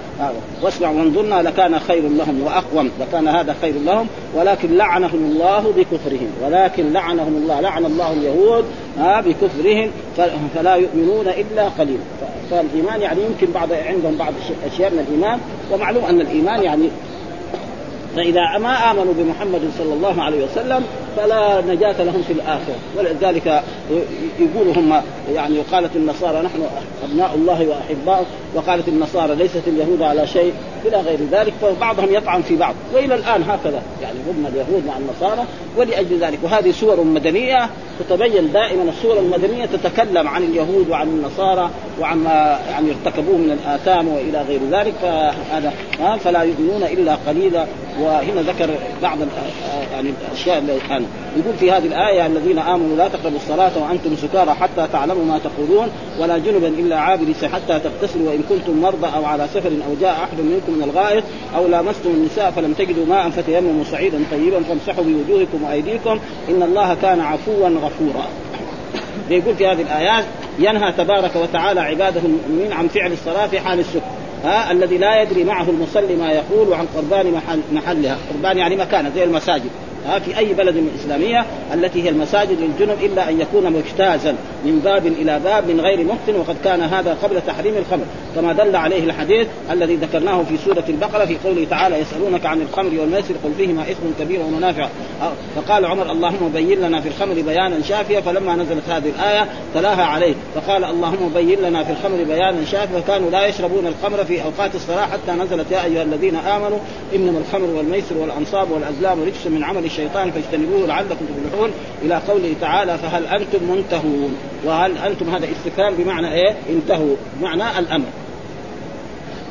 واسمع وانظرنا لكان خير لهم وأقوم لكان هذا خير لهم ولكن لعنهم الله بكفرهم ولكن لعنهم الله لعن الله اليهود بكفرهم فلا يؤمنون إلا قليلا فالإيمان يعني يمكن بعض عندهم بعض الاشياء من الإيمان ومعلوم أن الإيمان يعني فإذا ما آمنوا بمحمد صلى الله عليه وسلم فلا نجاة لهم في الآخرة. ولذلك يقولوا هم يعني قالت النصارى نحن أبناء الله وأحباؤه وقالت النصارى ليست اليهود على شيء إلى غير ذلك فبعضهم يطعن في بعض. وإلى الآن هكذا يعني هم اليهود مع النصارى ولأجل ذلك. وهذه سور مدنية تتبين دائما السور المدنية تتكلم عن اليهود وعن النصارى وعن ما يعني ارتكبوه من الآثام وإلى غير ذلك فهذا فلا يؤمنون إلا قليلا. وهنا ذكر بعض يعني الأشياء كان يقول في هذه الآية الذين آمنوا لا تقربوا الصلاة وأنتم سكارى حتى تعلموا ما تقولون ولا جنبا إلا عابر حتى تغتسلوا وإن كنتم مرضى أو على سفر أو جاء أحد منكم من الغائط أو لامستم النساء فلم تجدوا ماء فتيمموا صعيدا طيبا فامسحوا بوجوهكم وأيديكم إن الله كان عفوا غفورا. يقول في هذه الايات ينهى تبارك وتعالى عباده المؤمنين عن فعل الصلاة في حال السكر. ها الذي لا يدري معه المصلي ما يقول وعن قربان محل محلها. قربان يعني مكانه زي المساجد. ها في أي بلد من الاسلاميه التي هي المساجد للجنب إلا أن يكون مجتازا من باب إلى باب من غير مخت وقد كان هذا قبل تحريم الخمر. كما دل عليه الحديث الذي ذكرناه في سورة البقرة في قوله تعالى يسألونك عن الخمر والميسر قل فيهما إثم كبير ومنافع فقال عمر اللهم بين لنا في الخمر بيانا شافيا فلما نزلت هذه الآية تلاها عليه. فقال اللهم بين لنا في الخمر بيانا شافيا. فكانوا لا يشربون الخمر في أوقات الصلاة حتى نزلت يا أيها الذين آمنوا إنما الخمر والميسر والأنصاب والأزلام رجس من عمل الشيطان فاجتنبوه لعلكم تفلحون. إلى قوله تعالى فهل أنتم منتهون؟ وهل أنتم هذا استفهام بمعنى إيه؟ انتهوا. بمعنى الأمر.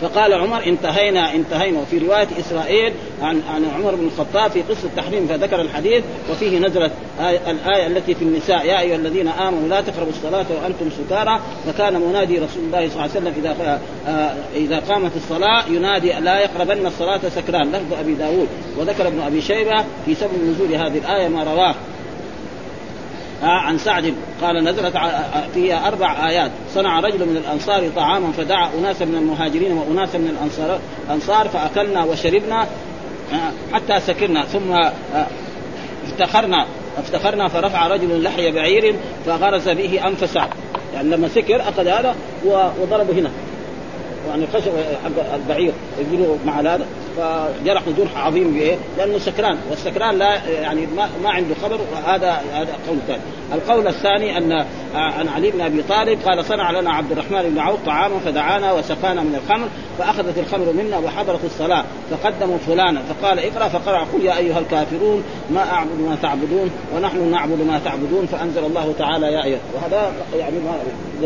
فقال عمر انتهينا انتهينا. وفي رواية إسرائيل عن عن عمر بن الخطاب في قصة التحريم فذكر الحديث وفيه نزلت الآية التي في النساء يا أيها الذين آمنوا لا تقربوا الصلاة وأنتم سكارى. فكان منادي رسول الله صلى الله عليه وسلم إذا آه إذا قامت الصلاة ينادي لا يقربن الصلاة سكران لفظ أبي داود. وذكر ابن أبي شيبة في سبب نزول هذه الآية ما رواه. عن سعد قال نزلت فيها أربع آيات. صنع رجل من الأنصار طعاما فدعا أناسا من المهاجرين وأناسا من الانصار الأنصار فأكلنا وشربنا حتى سكرنا. ثم افتخرنا. افتخرنا فرفع رجل لحي بعير فغرز به انف سعد يعني لما سكر أخذ هذا وضربه هنا. يعني خشب البعير. يقولوا مع هذا. فجرح جرح عظيم بايه؟ لأنه سكران والسكران لا يعني ما, ما عنده خبر وهذا هذا قول ثاني. القول الثاني أن عن علي بن أبي طالب قال صنع لنا عبد الرحمن بن عوف طعاما فدعانا وسقانا من الخمر فأخذت الخمر منا وحضرت الصلاة فقدموا فلانا فقال اقرأ فقرأ قل يا أيها الكافرون ما أعبد ما تعبدون ونحن نعبد ما تعبدون فأنزل الله تعالى يا أيها وهذا يعني ما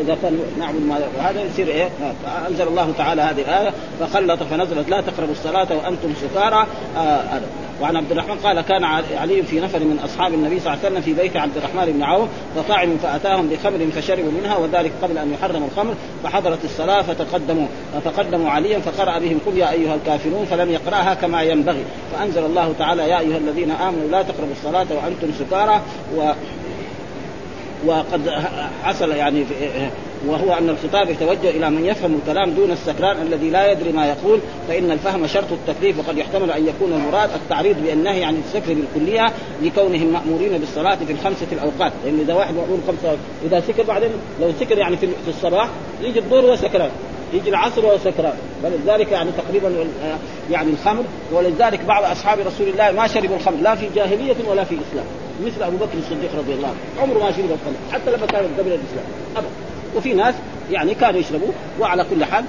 إذا كان نعبد ما هذا يصير إيه؟ فأنزل الله تعالى هذه الآية فخلط فنزلت لا تقربوا الصلاة وأنتم سكارى آه وعن عبد الرحمن قال كان علي في نفر من أصحاب النبي صلى الله عليه وسلم في بيت عبد الرحمن بن عوف فطعم فأتاهم بخمر فشربوا منها وذلك قبل أن يحرم الخمر فحضرت الصلاة فتقدموا فتقدموا عليا فقرأ بهم قل يا أيها الكافرون فلم يقرأها كما ينبغي. فأنزل الله تعالى يا أيها الذين آمنوا لا تقربوا الصلاة وأنتم سكارى و وقد حصل يعني وهو أن الخطاب يتوجه إلى من يفهم الكلام دون السكران الذي لا يدري ما يقول فإن الفهم شرط التكليف وقد يحتمل أن يكون المراد التعريض بالنهي عن السكر بالكلية لكونهم مأمورين بالصلاة في الخمسة الأوقات. لأن إذا واحد مامور خمسة إذا سكر بعدين لو سكر يعني في الصباح يجي الظهر وسكران يجي العصر وهو سكران ولذلك يعني تقريبا يعني الخمر ولذلك بعض أصحاب رسول الله ما شربوا الخمر لا في جاهلية ولا في إسلام. مثل أبو بكر الصديق رضي الله عنه. عمره ما شرب الخمر حتى لما كان قبل الإسلام. ابدا. وفي ناس يعني كانوا يشربوا وعلى كل حال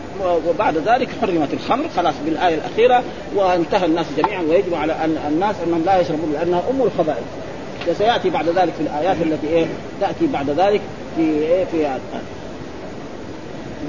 وبعد ذلك حرمت الخمر خلاص بالآية الأخيرة وانتهى الناس جميعا ويجب على أن الناس أنهم لا يشربون لأنها أم الخبائث. وسيأتي بعد ذلك في الآيات التي إيه تأتي بعد ذلك في إيه في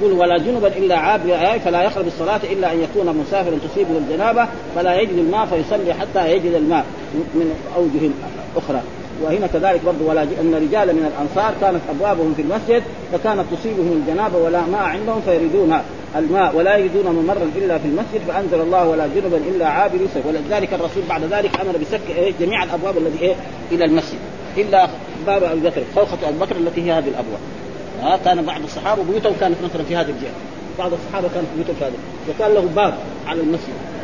يقول ولا جنبا إلا عابر فلا يقرب الصلاة إلا أن يكون مسافرا تصيبه الجنابة فلا يجد الماء فيصلي حتى يجد الماء من أوجه أخرى. وهنا كذلك برضه ولا أن رجالا من الأنصار كانت أبوابهم في المسجد فكانت تصيبهم الجنابة ولا ماء عندهم فيريدون الماء ولا يجدون ممرا إلا في المسجد فأنزل الله ولا جنبا إلا عابر ولذلك الرسول بعد ذلك أمر بسك إيه؟ جميع الأبواب التي إيه؟ إلى المسجد. إلا باب أبي بكر خوخة ابي بكر التي هي هذه الأبواب. ها؟ كان بعض الصحابة بيوتهم كانت مثلا في هذه الجهة. بعض الصحابة كانت بيوتهم في هذه. وكان له باب على المسجد.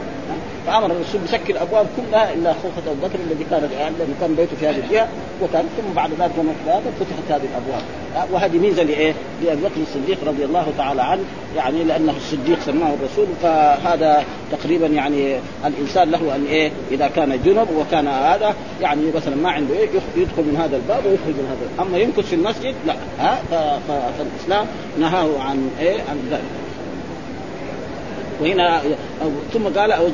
فأمر الرسول بشكل الأبواب كلها إلا خوفه أبو بكر الذي كان الذي كان بيته في هذه الجهه وكان ثم بعد ذلك لما فتحت هذه الأبواب. وهذه ميزة لإيه؟ لأبي بكر الصديق رضي الله تعالى عنه. يعني لأنه الصديق سماه الرسول. فهذا تقريبا يعني الإنسان له أن إيه؟ إذا كان جنب وكان هذا يعني مثلا ما عنده إيه يدخل من هذا الباب ويخرج من هذا أما يمكث في المسجد لا. ها؟ فالإسلام نهاه عن إيه؟ عن ذلك. وهنا ثم قال أو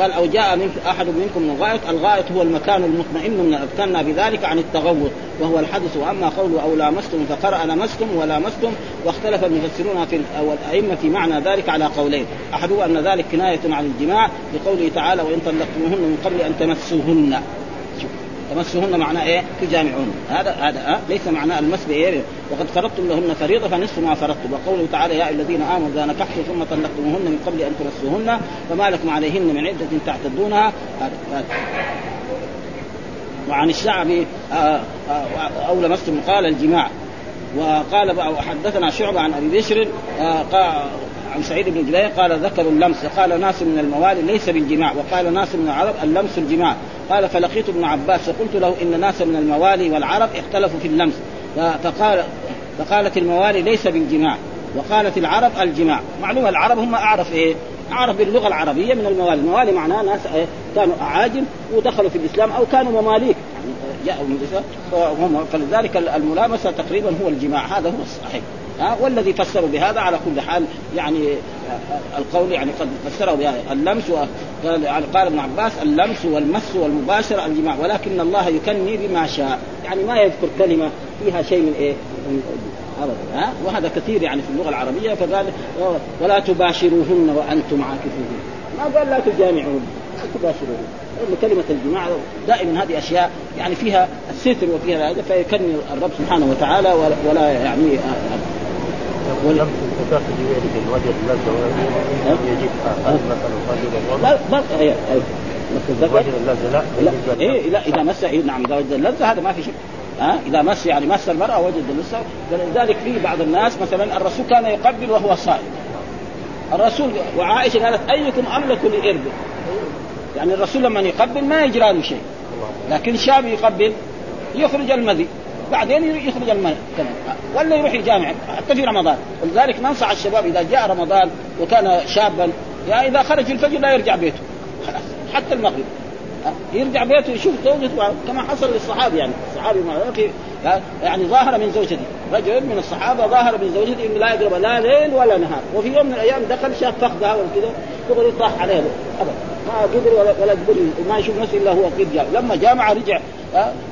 قال أو جاء من أحد منكم من الغائط، الغائط هو المكان المطمئن من اذكرنا بذلك عن التغوط وهو الحدث وأما قوله أو لامستم فقرأ لمستم ولامستم واختلف المفسرون في والائمه في معنى ذلك على قولين، أحدهما أن ذلك كناية عن الجماع لقوله تعالى وإن طلقتموهن من قبل أن تمسوهن تمسهن معناه إيه؟ تجامعون هذا هذا أه؟ ليس معناه المس بايه؟ وقد فرضتم لهن فريضة فنصف ما فرضتم وقوله تعالى يا الذين آمنوا إذا نكحتم ثم طلقتموهن من قبل أن تمسوهن فما لكم عليهن من عدة تعتدونها هذا وعن الشعبي آه، آه، أو لمستم قال الجماع وقال حدثنا شعبة عن أبي بشر آه، عن سعيد بن جبير قال ذكروا اللمس. قال ناس من الموالي ليس بالجماع. وقال ناس من العرب اللمس الجماع. قال فلقيت ابن عباس فقلت له إن ناس من الموالي والعرب اختلفوا في اللمس. فقال فقالت الموالي ليس بالجماع. وقالت العرب الجماع. معلومه العرب هم أعرف إيه؟ أعرف باللغة العربية من الموالي، الموالي معناه ناس إيه؟ كانوا اعاجم ودخلوا في الإسلام أو كانوا مماليك. يعني جاءوا من الإسلام. فلذلك الملامسة تقريبا هو الجماع. هذا هو الصحيح. ها والذي فسروا بهذا على كل حال يعني القول يعني قد فسره بهذا اللمس قال يعني قال ابن عباس اللمس والمس والمباشره الجماع ولكن الله يكني بما شاء. يعني ما يذكر كلمة فيها شيء من إيه؟ من أبدا ها؟ وهذا كثير يعني في اللغة العربية فقال ولا تباشروهن وأنتم عاكفون. ما قال لا تجامعون لا تباشروهن. كلمة الجماع دائما هذه أشياء يعني فيها الستر وفيها هذا فيكني الرب سبحانه وتعالى ولا يعني ولم تتاخذ بيدك الوجه اللذة يجب مثلا لا هي وجد اللذة لا لا إيه لا إذا مس إيه نعم إذا وجد اللذة هذا ما في شيء ها؟ إذا مس يعني مس المرأة وجد اللذة فلذلك في بعض الناس مثلا الرسول كان يقبل وهو صائم. الرسول وعائشة قالت أيكم أملك لاربه يعني الرسول لما يقبل ما يجرى له شيء. لكن شاب يقبل يخرج المذي. بعدين يخرج الماء ولا يروح يجامع حتى في رمضان. ولذلك ننصح الشباب إذا جاء رمضان وكان شابا يعني إذا خرج الفجر لا يرجع بيته. حتى المغرب. يرجع بيته يشوف زوجته كما حصل للصحابي يعني. الصحابي يعني ظاهر من زوجته. رجل من الصحابة ظاهر من زوجته إنه لا يقرب لا ليل ولا نهار. وفي يوم من الأيام دخل شاف فخذها وكذا دغري طاح عليه أبدا. ما قدر ولا ولا قدر ما يشوف نفسه إلا هو قد لما جامع رجع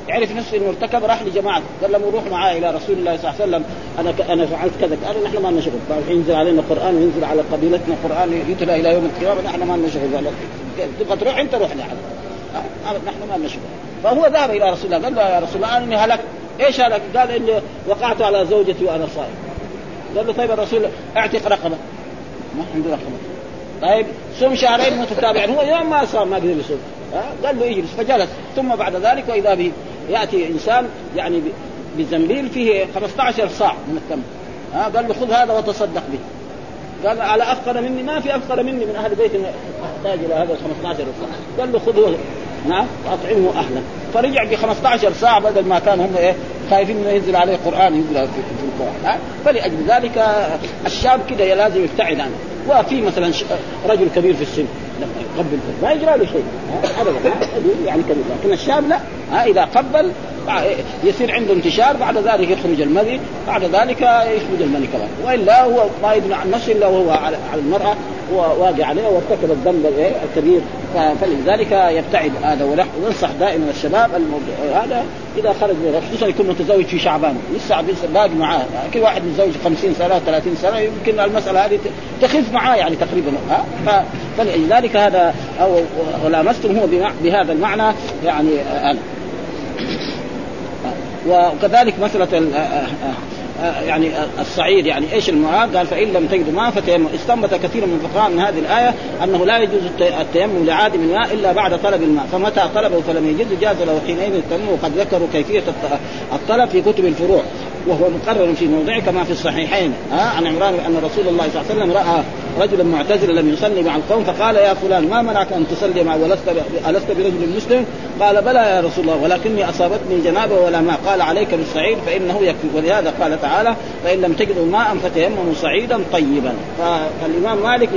يعرف نفسه إنه ارتكب راح لجماعة. قال لهم روح معاي إلى رسول الله صلى الله عليه وسلم. أنا ك... أنا فعلت كذا. قالوا نحن ما لنا شغل ينزل علينا قران وينزل على قبيلتنا قران يتلى إلى يوم القيامة. نحن ما لنا شغل تبغى تروح؟ انت روح لحد. نحن ما نشبه فهو ذهب إلى رسول الله. قال له يا رسول الله إني هلكت. إيش هلك؟ قال اني وقعت على زوجتي وأنا صائم قال له طيب الرسول اعتق رقبة. ما عنده رقبة. طيب صوم شهرين متتابعين. هو يوم ما صام ما قدر يصوم. قال له اجلس. فجلس. ثم بعد ذلك واذا به يأتي إنسان يعني بزنبيل فيه 15 صاع من التمر. ها؟ قال له خذ هذا وتصدق به. قال على أفقر مني؟ ما في أفقر مني من أهل بيت احتاج إلى هذا 15 صاع. قال له خذه. نعم وأطعمه أهلا فرجع ب 15 ساعة بدل ما كان هم إيه خايفين إنه ينزل عليه قرآن يقرا في, في القرآن فلأجل ذلك الشاب كده لازم يبتعد عنه. وفي مثلا رجل كبير في السن لما يقبل ما يجرى له شيء ابدا يعني كبير لكن الشاب لا إذا قبل يصير عنده انتشار بعد ذلك يخرج المذي بعد ذلك يخرج المني كمان. وإلا هو ما يمنع عن نفسه الا وهو على المرأة واقع عليها وارتكب الذنب الكبير. فلذلك يبتعد هذا وننصح دائما الشباب هذا إذا خرج خصوصا يكون متزوج في شعبان. لسه باقي معاه كل واحد متزوج 50 سنة 30 سنة. يمكن المسألة هذه تخف معاه يعني تقريبا. ها؟ فلذلك هذا أو ولامستم هو بهذا المعنى يعني أنا. وكذلك مسألة يعني الصعيد يعني إيش المراد؟ قال فإن لم تجدوا ماء فتيمم، استنبط كثير من الفقهاء من هذه الآية أنه لا يجوز التيمم لعادم الماء إلا بعد طلب الماء، فمتى طلبه؟ فلم يجد جاز له حينئذ التيمم وقد ذكروا كيفية الطلب في كتب الفروع، وهو مقرر في موضعه كما في الصحيحين. ها عن عمران أن رسول الله صلى الله عليه وسلم رأى رجلا معتزلا لم يصلي مع القوم فقال يا فلان ما منعك أن تصلي معه ولست ألست برجل مسلم؟ قال بلى يا رسول الله ولكني أصابتني جنابة ولا ماء. قال عليك بالصعيد فإنه يكفي ولهذا قال تعالى فإن لم تجدوا ماء فتيمموا صعيدا طيبا. فالإمام مالك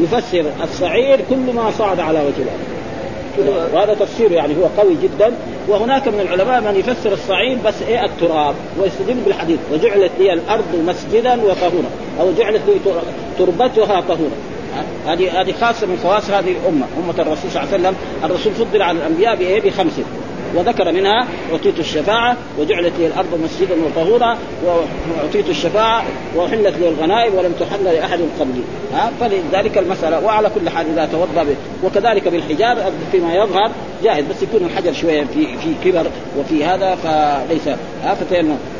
يفسر الصعيد كل ما صعد على وجه الأرض. وهذا تفسير يعني هو قوي جدا. وهناك من العلماء من يفسر الصعيد بس إيه التراب ويستدل بالحديث وجعلت لي الأرض مسجدا وطهورا أو جعلت لي تربتها طهورا. هذه هذه خاصة من خواص هذه الأمة أمة الرسول صلى الله عليه وسلم. الرسول فضل على الأنبياء بإيه؟ بخمس وذكر منها اعطيت الشفاعة وجعلت لي الأرض مسجدا وطهورا واعطيت الشفاعة واحلت لي الغنائم ولم تحل لأحد قبلي. ها؟ فلذلك المسألة وعلى كل حال إذا توضأ وكذلك بالحجار فيما يظهر جائز بس يكون الحجر شوية في في كبر وفي هذا فليس. ها؟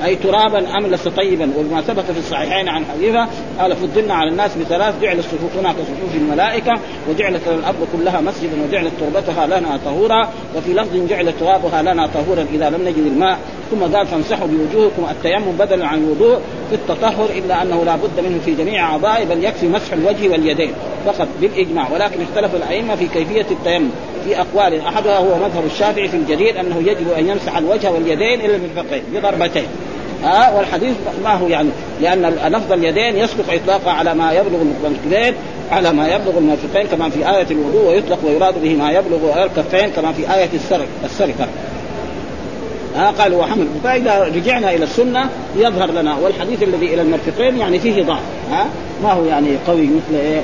أي ترابا املس طيبا؟ وبما ثبت في الصحيحين عن حذيفة قال فضلنا على الناس بثلاث جعل الصفوف هناك صفوف الملائكة وجعلت الأرض كلها مسجدا وجعلت تربتها لنا طهورا وفي لفظ جعل ترابها لنا طهورا إذا لم نجد الماء. ثم قال فامسحوا بوجوهكم التيمم بدلا عن الوضوء في التطهر إلا أنه لا بد منه في جميع أعضائه بل يكفي مسح الوجه واليدين فقط بالإجماع. ولكن اختلف الأئمة في كيفية التيمم. في أقوال أحدها هو مذهب الشافعي في الجديد أنه يجب أن يمسح الوجه واليدين إلى المرفقين بضربتين. ها آه والحديث ما هو يعني؟ لأن لفظ اليدين يسبق إطلاقا على ما يبلغ المرفقين على ما يبلغ المرفقين كما في آية الوضوء ويطلق ويراد به ما يبلغ الكفين كما في آية السرق السرقة. ها قال وحمل. فإذا رجعنا إلى السنة يظهر لنا والحديث الذي إلى المرفقين يعني فيه ضعف ها؟ ما هو يعني قوي مثل إيه؟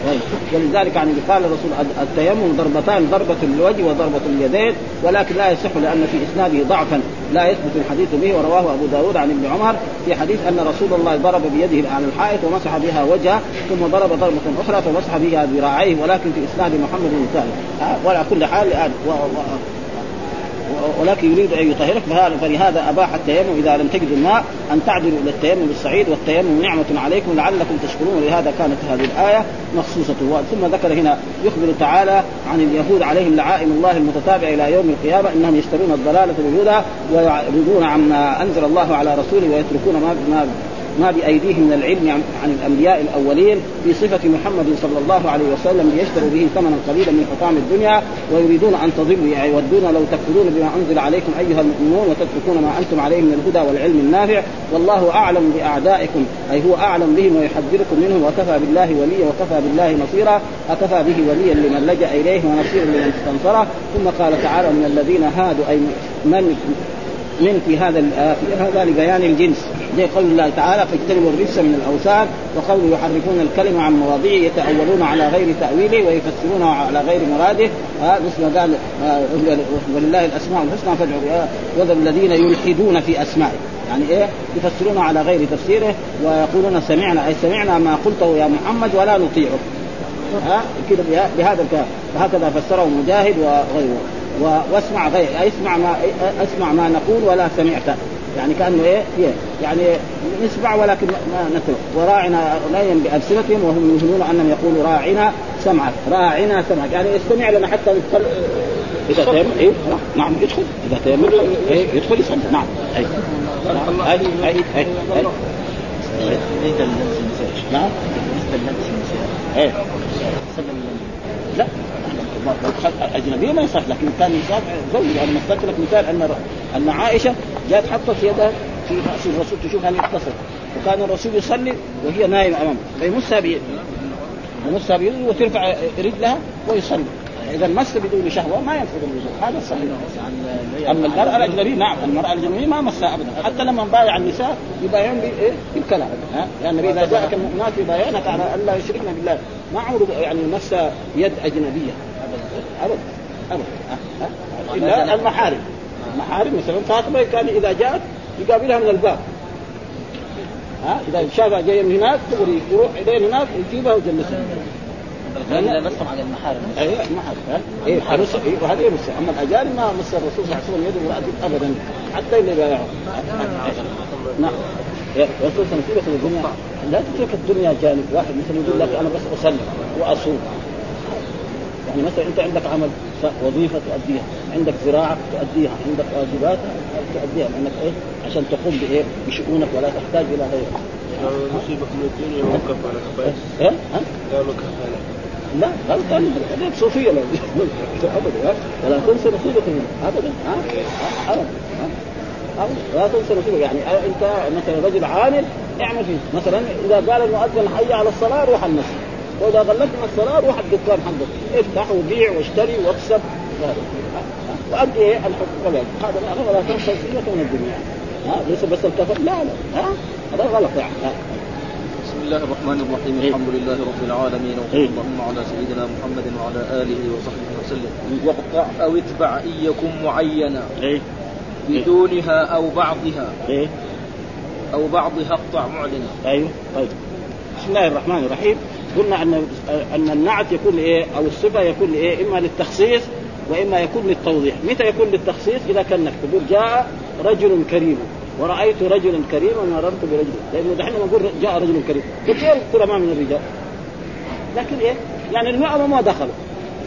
ولذلك يعني قال الرسول التيمم ضربتان ضربة للوجه وضربة اليدين ولكن لا يصح لأن في إسناده ضعفا. لا يثبت الحديث به ورواه أبو داود عن ابن عمر في حديث أن رسول الله ضرب بيده على الحائط ومسح بها وجهه ثم ضرب ضربة أخرى فمسح بها ذراعيه ولكن في إسناد محمد بن ثابت وعلى كل حال ولكن يريد أن يطهرك فلهذا أباح التيمم إذا لم تجدوا الماء أن تعدلوا إلى التيمم بالصعيد والتيمم نعمة عليكم لعلكم تشكرون ولهذا كانت هذه الآية مخصوصة. ثم ذكر هنا يخبر تعالى عن اليهود عليهم لعائم الله المتتابعه إلى يوم القيامة إنهم يشترون الضلالة بالهدى ويعرضون عما أنزل الله على رسوله ويتركون ما ما ما بأيديهم من العلم عن الأنبياء الأولين في صفة محمد صلى الله عليه وسلم ليشتروا به ثمنا قليلا من حطام الدنيا ويريدون أن تضلوا يعني يودون لو تكفرون بما أنزل عليكم أيها المؤمنون وتتركون ما أنتم عليه من الهدى والعلم النافع. والله أعلم بأعدائكم أي هو أعلم بهم ويحذركم منهم وكفى بالله وليا وكفى بالله نصيرا اكفى به وليا لمن لجأ إليه ونصيرا لمن استنصره. ثم قال تعالى من الذين هادوا أي من من في هذا في هذا لبيان الجنس. زي قول الله تعالى فاجتنبوا الرجس من الأوثان وقول يحرفون الكلمة عن مواضعه يتأولون على غير تأويله ويفسرونه على غير مراده. آه مثل ما قال آه ولله الأسماء الحسنى فادعوا بها الذين يلحدون في أسمائه. يعني إيه؟ يفسرونه على غير تفسيره ويقولون سمعنا أي سمعنا ما قلته يا محمد ولا نطيعه. ها كده بهذا الكلام. وهكذا فسره مجاهد وغيره. واسمع غير اسمع ما أسمع ما نقول ولا سمعت. يعني كأنه إيه إيه؟ يعني نسمع ولكن ما- نترك. وراعنا لا بألسنتهم وهم يظنون أنهم يقولوا راعنا سمعك. راعنا سمعك. يعني استمع لنا حتى ندخل إذا تيمم إيه؟ نعم. يدخل. إذا تيمم إيه؟ يدخل يصلي نعم. أي. أي أي أي, النساء نعم. إيه. لا. اجنبيه ما يصح لكن كان يصح زوج أنا مثلت لك مثال أن أن عائشة جاءت حطت يدها في رأس الرسول تشوف ان يتصل وكان الرسول يصلي وهي نايمة أمامه. فيمسها بيده يمسها بيده وترفع رجلها ويصلي. إذا مس بدون شهوة ما ينفذ الوضوء هذا الصحيح أما المرأة الأجنبية نعم المرأة الأجنبية ما مسها ابدا. حتى لما بايع النساء يبايعون بايه؟ بالكلام. ها؟ لأن النبي إذا جاءك المؤمنات يبايعنك على أن لا يشركن بالله. ما عمره يعني مس يد أجنبية. ابدا ابدا؟ إلا المحارم. المحارم مثلا فاطمة كان إذا جاءت يقابلها من الباب. ها؟ إذا شافها جاية من هناك دغري يروح الين هناك يجيبها ويجلسها اذا مسهم على المحارم. أيوه حد إيه إيه وهذا يمس أما الاجانب ما مس الرسول صلى الله عليه وسلم يده ابدا. حتى اللي بايعه نعم. الرسول صلى الله عليه وسلم الدنيا لا تترك الدنيا جانب واحد. مثلا يقول لك أنا بس اصلي وأصوم. يعني مثلا أنت عندك عمل وظيفة تؤديها، عندك زراعة تؤديها، عندك واجبات تؤديها لأنك إيه عشان تقوم بإيه؟ بشؤونك ولا تحتاج إلى غيرك. نصيبك من الدنيا وكفى لك ها؟ ها؟ قالوا كفى لك لا غلطان هذيك صوفية لا ابدا؟ ولا تنسى نصيبك منه ابدا ها؟ ابدا. لا تنسى نصيبك يعني أنت مثلا رجل عامل اعمل فيه مثلا إذا قال المؤذن حي على الصلاة روح المسجد وإذا غلقت من الصلاة روح الدكان حقك افتح وبيع واشتري واكسب؟ وادي إيه؟ الحكم. كذلك هذا لا ولا تنسى نصيبك من الدنيا. ها؟ ليس بس الكفر. لا لا. ها؟ هذا غلط يعني. ها؟ بسم الله الرحمن الرحيم. إيه. الحمد لله رب العالمين وصلى إيه. اللهم على سيدنا محمد وعلى آله وصحبه وسلم. واقطع أو اتبع ان يكن معينا. إيه. بدونها أو بعضها. أو بعضها اقطع معلنا. أيوه. طيب. بسم الله الرحمن الرحيم. قلنا ان أن النعت يكون إيه أو الصفة يكون إيه إما للتخصيص وإما يكون للتوضيح، متى يكون للتخصيص؟ إذا كانك تقول جاء رجل كريم ورأيت رجلا كريما مررت برجل، لأنه دحين لما نقول جاء رجل كريم، كثير كرماء من الرجال. لكن إيه؟ يعني المئة ما دخلوا.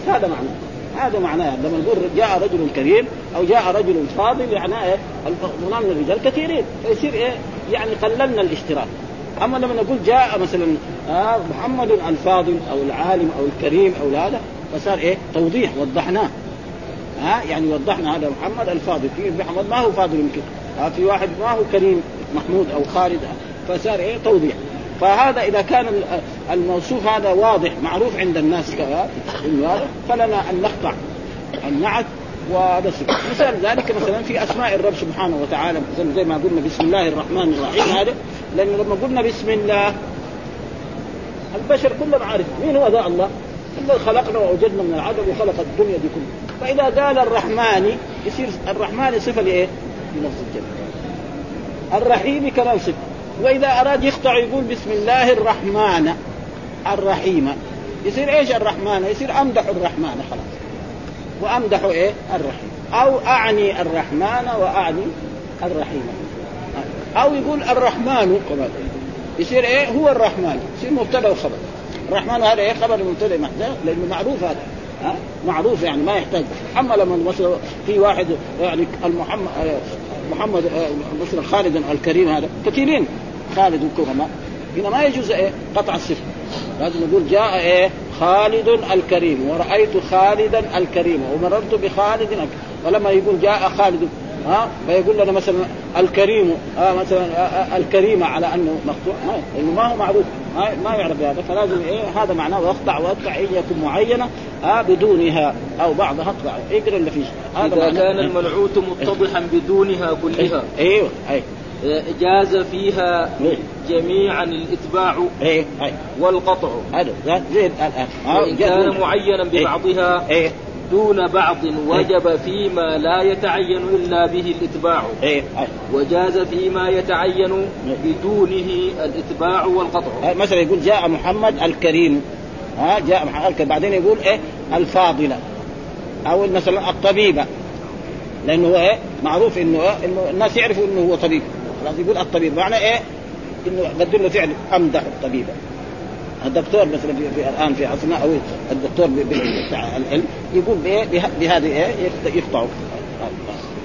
هذا معناه. هذا معناه لما نقول جاء رجل كريم أو جاء رجل فاضل يعني إيه؟ من الرجال كثيرين فيصير إيه؟ يعني قللنا الاشتراك. أما لما نقول جاء مثلا آه محمد الفاضل أو العالم أو الكريم أو هذا فصار إيه؟ توضيح وضحناه. ها يعني وضحنا هذا محمد الفاضل في محمد ما هو فاضل يمكن آه في واحد ما هو كريم محمود أو خالد فصار إيه توضيح فهذا إذا كان ال- الموصوف هذا واضح معروف عند الناس كذا فلنا أن نقطع النعت الصفة. مثال ذلك مثلا في أسماء الرب سبحانه وتعالى مثلا زي ما قلنا بسم الله الرحمن الرحيم هذا لأنه لما قلنا بسم الله البشر كلهم عارف مين هو ذا الله؟ الله خلقنا ووجدنا من العدم وخلق الدنيا دي كلها فإذا قال الرحمن يصير الرحمن صفة لإيه؟ لنفس الجنه الرحيم كمان صفة وإذا أراد يقطع يقول بسم الله الرحمن الرحيم يصير إيش الرحمن؟ يصير أمدح الرحمن خلاص وأمدح إيه؟ الرحيم. أو أعني الرحمن وأعني الرحيم. أو يقول الرحمن كمان يصير إيه؟ هو الرحمن. يصير مبتدأ وخبر. الرحمن هذا إيه؟ خبر المبتدا محتاج لأنه معروف هذا. ها؟ معروف يعني ما يحتاج. أما لما مثلا في واحد يعني المحمد محمد آه، مثلا خالد الكريم هذا كثيرين. خالد الكرماء هنا ما يجوز إيه؟ قطع الصفة. لازم نقول جاء إيه؟ خالد الكريم. ورأيت خالدا الكريم. ومررت بخالد. ولما يقول جاء خالد ها؟ فيقول لنا مثلا الكريم آه مثلا الكريمة على أنه مقطوع ما لأنه ما هو معروف. ما, ما يعرف بهذا فلازم إيه؟ هذا معناه واقطع واقطع ان يكون معينة آه بدونها. أو بعضها اقطع إقرأ اللي فيه. هذا إذا. كان المنعوت متضحا بدونها كلها. أيوه أيوه. جاز فيها إيه. جميعا الإتباع أيوه أيوه والقطع. هذا زي- زي الان آه، وان كان معينا ببعضها إيه. دون بعض وجب فيما لا يتعين إلا به الإتباع. إيه إيه. وجاز فيما يتعين بدونه الإتباع والقطع. آه، مثلا يقول جاء محمد الكريم. ها جاء محمد الكريم. بعدين يقول إيه؟ الفاضلة. أو مثلا الطبيبة. لأنه هو إيه؟ معروف إنه إيه؟ إنه الناس يعرفوا إنه هو طبيب. خلاص يقول الطبيب معنى إيه؟ إنه قدر له فعل امدح الطبيبه الدكتور مثلا في, في الآن في عصرنا أو الدكتور بتاع العلم يقول بإيه؟ به- بهذه إيه؟ يقط- يقطعوا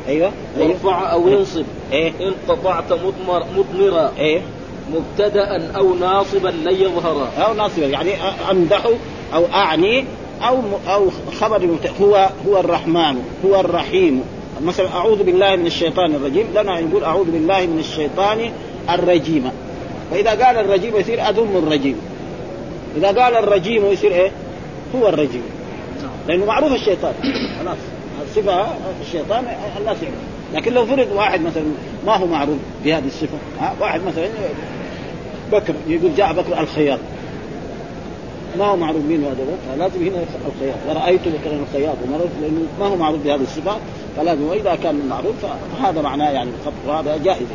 أيوه. وارفع أو انصب إيه؟ إن قطعت مضمر مضمرا إيه؟ مبتدا أو ناصبا لن يظهرا أو ناصبا يعني امدح أو أعني أو أو خبر هو هو الرحمن هو الرحيم. مثلا أعوذ بالله من الشيطان الرجيم. لنا نقول أعوذ بالله من الشيطان الرجيم. فإذا قال الرجيم يصير أذم الرجيم. إذا قال الرجيم يصير إيه؟ هو الرجيم. لأنه معروف الشيطان. خلاص. الصفة الشيطان الناس يعرف لكن لو فرض واحد مثلا ما هو معروف بهذه الصفة ها؟ واحد مثلا بكر يقول جاء بكر الخياط ما هو معروف مين هذا؟ فلازم هنا الخياط ورأيت بكرا الخياط ومررت لأنه ما هو معروف بهذه الصفات فلازم وإذا كان معروف فهذا معناه يعني الخط وهذا جائز.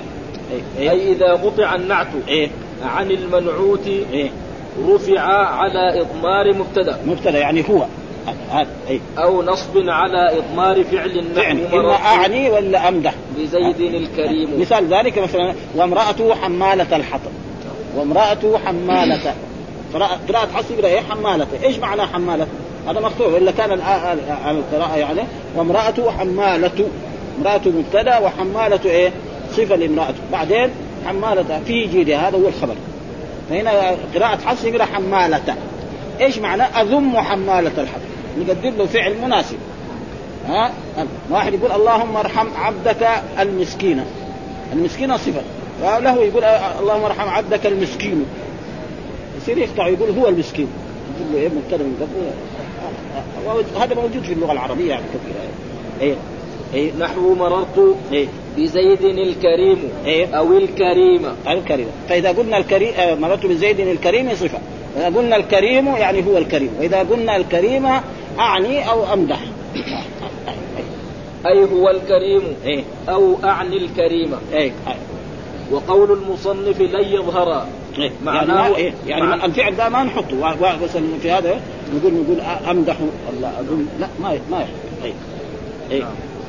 إيه. إيه أي إذا قطع النعت إيه. عن المنعوت إيه. رفع على إضمار مبتدأ. مبتدأ يعني هو. هذا إيه. أو نصب على إضمار فعل فعل. إما أعني ولا أمدح. بزيد الكريم. مثال ذلك مثلا وامرأته حمالة الحطب. وامرأته حمالة قراءة يقرأ إيه حمالة إيش معنى حمالة؟ هذا مقطوع إلا كان القراءة يعني وامرأته حمالة. امرأته مبتدأ وحمالة إيه؟ صفة لامرأته. بعدين حمالة في جيدها. هذا هو الخبر. فهنا قراءة حفص يقرأ حمالة. إيش معنى؟ أذم حمالة الحطب نقدم له فعل مناسب. ها؟ واحد يقول اللهم ارحم عبدك المسكين. المسكين صفة. وله يقول اللهم ارحم عبدك المسكين. يصير يقطع يقول هو المسكين. يقول له إيه مبتدا من قبل. هذا موجود في اللغة العربية يعني كثير إيه. إيه نحو مررت إيه. بزيد الكريم إيه. أو الكريم. الكريم. فإذا قلنا الكريم آه، مررت بزيد الكريم صفة. إذا قلنا الكريم يعني هو الكريم. وإذا قلنا الكريم أعني أو أمدح. أي هو الكريم إيه. أو أعني الكريم. إيه. وقول المصنف لن يظهر. إيه. معناه- يعني ما إيه؟ يعني معنى- الفعل ده ما نحطه و- و- مثلا في هذا نقول نقول أمدح ولا أقول لا ما ما يحط إيه إيه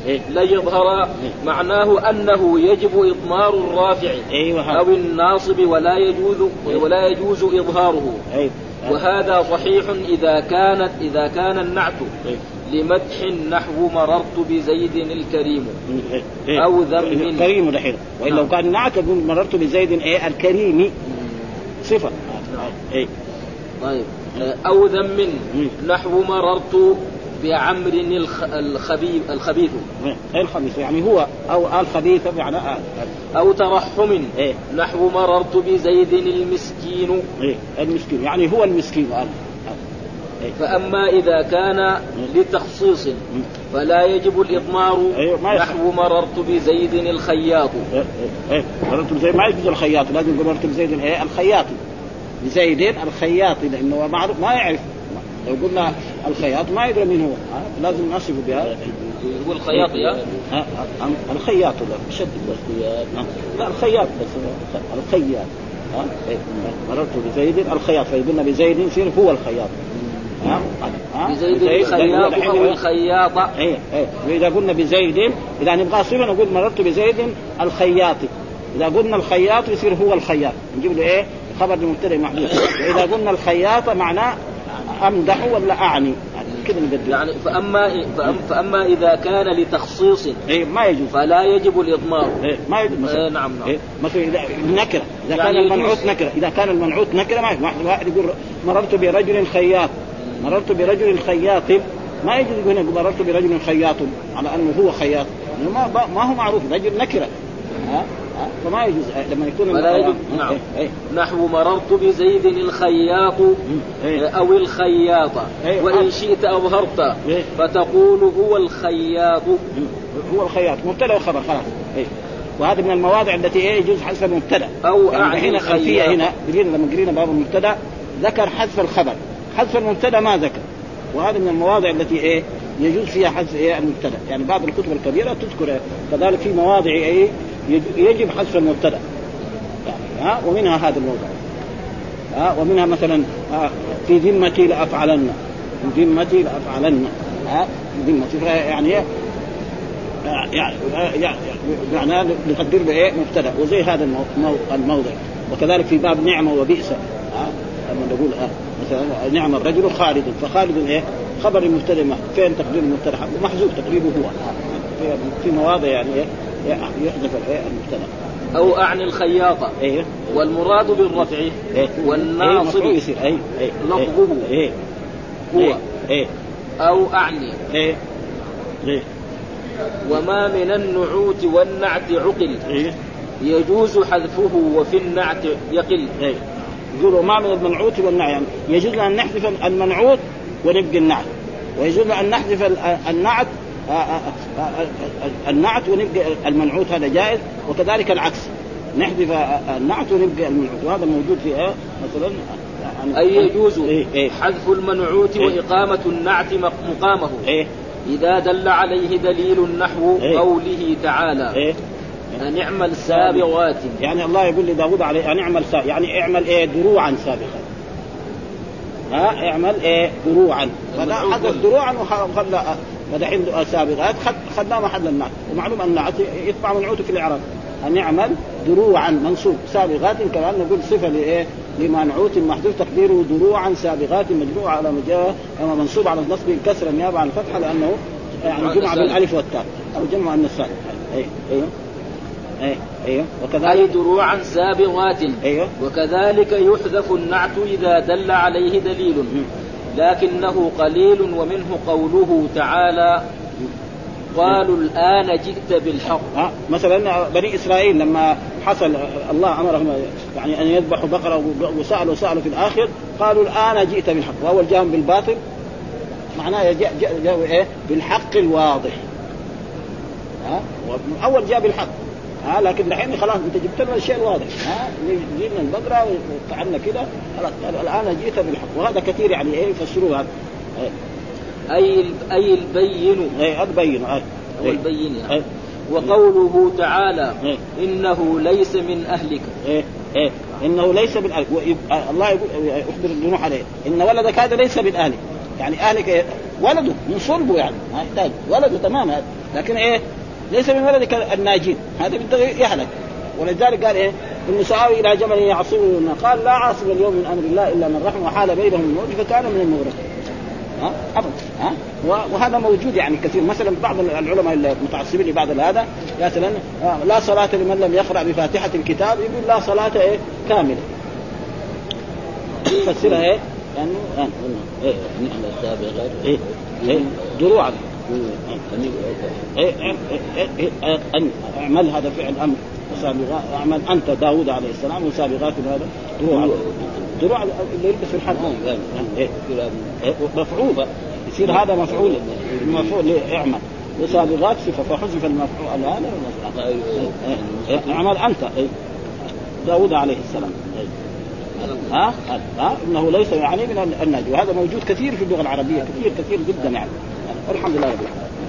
إيه لن يظهر معناه أنه يجب إضمار الرافع هذا أو الناصب ولا يجوز ولا يجوز إظهاره إيه وهذا صحيح إذا كانت إذا كان النعت إيه. لمدح نحو مررت بزيد الكريم إيه. إيه. أو ذم. كريم دحين وإن لو نعم. كان نعت مررت بزيد إيه الكريم صفه إيه طيب أو ذم مم. نحو مررت بعمر الخ... الخبيث الخبيث إيه الخبيث يعني هو أو الخبيث يعني آه. أو ترحم إيه نحو مررت بزيد المسكين إيه المسكين يعني هو المسكين آه. إيه. فأما إذا كان لتخصيص فلا يجب الإضمار يصح. نحو مررت بزيد الخياط إيه مررت بزيد ما يجوز الخياط لازم يقول مررت بزيد الخياط بزيد الخياط لأنه هو معروف ما يعرف لو قلنا الخياط ما يدري من هو؟ لازم نصفه بها هو الخياط يا؟ الخياط ولا شد؟ لا الخياط بس الخياط؟ إيه. مررت بزيد الخياط فقلنا بزيد يصير هو الخياط؟ بزيد الخياط يقول- الخياط. إيه إيه. وإذا قلنا بزيد إذا نبغى صفه نقول مررت بزيد الخياط. إذا قلنا الخياط يصير هو الخياط. نجيب له إيه؟ خبر مبتدا محذوف واذا قلنا الخياط معناه أمدح ولا أعني. كذا نبدل يعني فأما فأم فأما إذا كان لتخصيص إيه ما يجوز. فلا يجب الإضمار. إيه ما يجوز. مثلا نعم نعم. إيه مثلا إذا نكرة. إذا يعني كان المنعوت. نكرة. إذا كان المنعوت نكرة ما واحد يقول مررت برجل خياط. مررت برجل خياط. ما يجوز يقول هنا مررت برجل خياط على أنه هو خياط. لأنه ما ما هو معروف رجل نكرة. ها؟ فما يجوز آه، لما يكون يجب إيه، نعم. إيه، نحو مررت بزيد الخياط إيه. أو الخياط. إيه. وإن شئت أظهرت. إيه. فتقول هو الخياط. هو الخياط مبتدأ وخبر خلاص. إيه. وهذا من المواضع التي إيه يجوز حذف المبتدأ. أو يعني الخلفيه الخياط. هنا قرينا لما قرينا باب المبتدأ ذكر حذف الخبر. حذف المبتدا ما ذكر. وهذا من المواضع التي إيه يجوز فيها حذف إيه المبتدا. يعني بعض الكتب الكبيرة تذكر كذلك في مواضع إيه يج- يجب حذف المبتدا. يعني ها؟ ومنها هذا الموضوع ها؟ ومنها مثلا ها في ذمتي لأفعلن. في ذمتي لأفعلن. ها؟ ذمة يعني إيه يعني يعني معناه نقدر له إيه مبتدا. وزي هذا المو- الموضع. وكذلك في باب نعمة وبئس. ها؟ لما نقول آه مثلا نعم الرجل خالد فخالد إيه؟ خبر المبتدا فين تقدير المبتدا محذوف تقريبه هو. في, في مواضع يعني إيه؟ يحذف الايه المبتدا أو أعني الخياطة. أيوه والمراد بالرفع إيه. والناصب. مفعول يصير. اي اي لفظه. إيه. هو. إيه. أو أعني. إيه. إيه. وما من النعوت والنعت عقل. إيه. يجوز حذفه وفي النعت يقل. إيه. يقولوا ما من المنعوت والنعت يعني يجوز أن نحذف المنعوت ونبقي النعت. ويجوز أن نحذف ال- النعت آه، آه، آه، النعت ونبقى المنعوت. هذا جائز. وكذلك العكس. نحذف النعت ونبقى المنعوت. وهذا موجود في مثلا أي يجوز؟ إيه إيه. حذف المنعوت إيه. وإقامة النعت مق- مقامه. إذا دل عليه دليل نحو إيه. قوله تعالى. إيه. أن اعمل سابغات يعني الله يقول لداود عليه أن اعمل سا... يعني اعمل إيه؟ دروعا سابقا. ها؟ اعمل إيه؟ دروعا. فلا حدث دروعا وخ- وخلى ودحين سابقات خد خدناه محل النعت ومعلوم أن النعت يتبع منعوته في الإعراب. أن يعمل دروعا منصوب. سابغات كمان نقول صفة لإيه؟ لمنعوت محذوف تقديره دروعا سابغات مجموعه على مجا أما منصوب على النصب كسرا نيابه عن الفتحة لأنه يعني جمع بالألف والتاء. أو جمع من السالم اي أيوه اي أيوه وكذلك دروعا سابغات. أيوه وكذلك يحذف النعت إذا دل عليه دليل. لكنه قليل ومنه قوله تعالى قالوا الآن جئت بالحق. ها مثلا بني إسرائيل لما حصل الله أمرهم يعني أن يذبحوا بقرة وسالوا سالوا في الآخر قالوا الآن جئت بالحق. واول جاءهم بالباطل؟ معناه جاء جاء جاء إيه؟ بالحق الواضح. ها؟ أول جاء بالحق. ها لكن الحين خلاص انت جبت لنا الشيء الواضح. ها جبنا البقرة وفعلنا كده خلاص. الآن جئت بالحق. وهذا كثير يعني إيه يفسروه هذا أي أي البين. إيه هذا بين. إيه أو البين يعني. إيه. وقوله تعالى إيه. إنه ليس من أهلك. إيه إيه. إنه ليس من أهلك. الله يقول يخبر نوح عليه. إن ولدك هذا ليس من أهلك. يعني أهلك إيه؟ ولده من صلبه يعني. ما يحتاج. ولده تمام هذا لكن إيه؟ ليس من ولدك الناجين. هذا بده يهلك ولذلك قال إيه؟ انه سآوي إلى جبل يعصمه قال لا عاصم اليوم من أمر الله إلا من رحم وحال بينهم الموت فكان من المغرقين ها؟ أبدا. ها؟ وهذا موجود يعني كثير. مثلا بعض العلماء المتعصبين لبعض هذا مثلا آه، لا صلاة لمن لم يقرأ بفاتحة الكتاب يقول لا صلاة إيه؟ كاملة. يفسرها إيه؟ يعني آه، نعم السابقة إيه إيه دروعا. أن أعمل هذا فعل أمر. وسابغات أعمل أنت داوود عليه السلام وسابغات هذا. دروع دروع اللي يلبس في الحرب إيه. مفعول. يصير هذا مفعول. مفعول اعمل. وسابغات صفة فحذف المفعول. هذا. إيه، إيه، أعمل أنت. إيه. داوود عليه السلام. ها؟ ها؟ إنه ليس يعني من الناجي. وهذا موجود كثير في اللغة العربية كثير كثير جدا يعني. الحمد لله رب العالمين.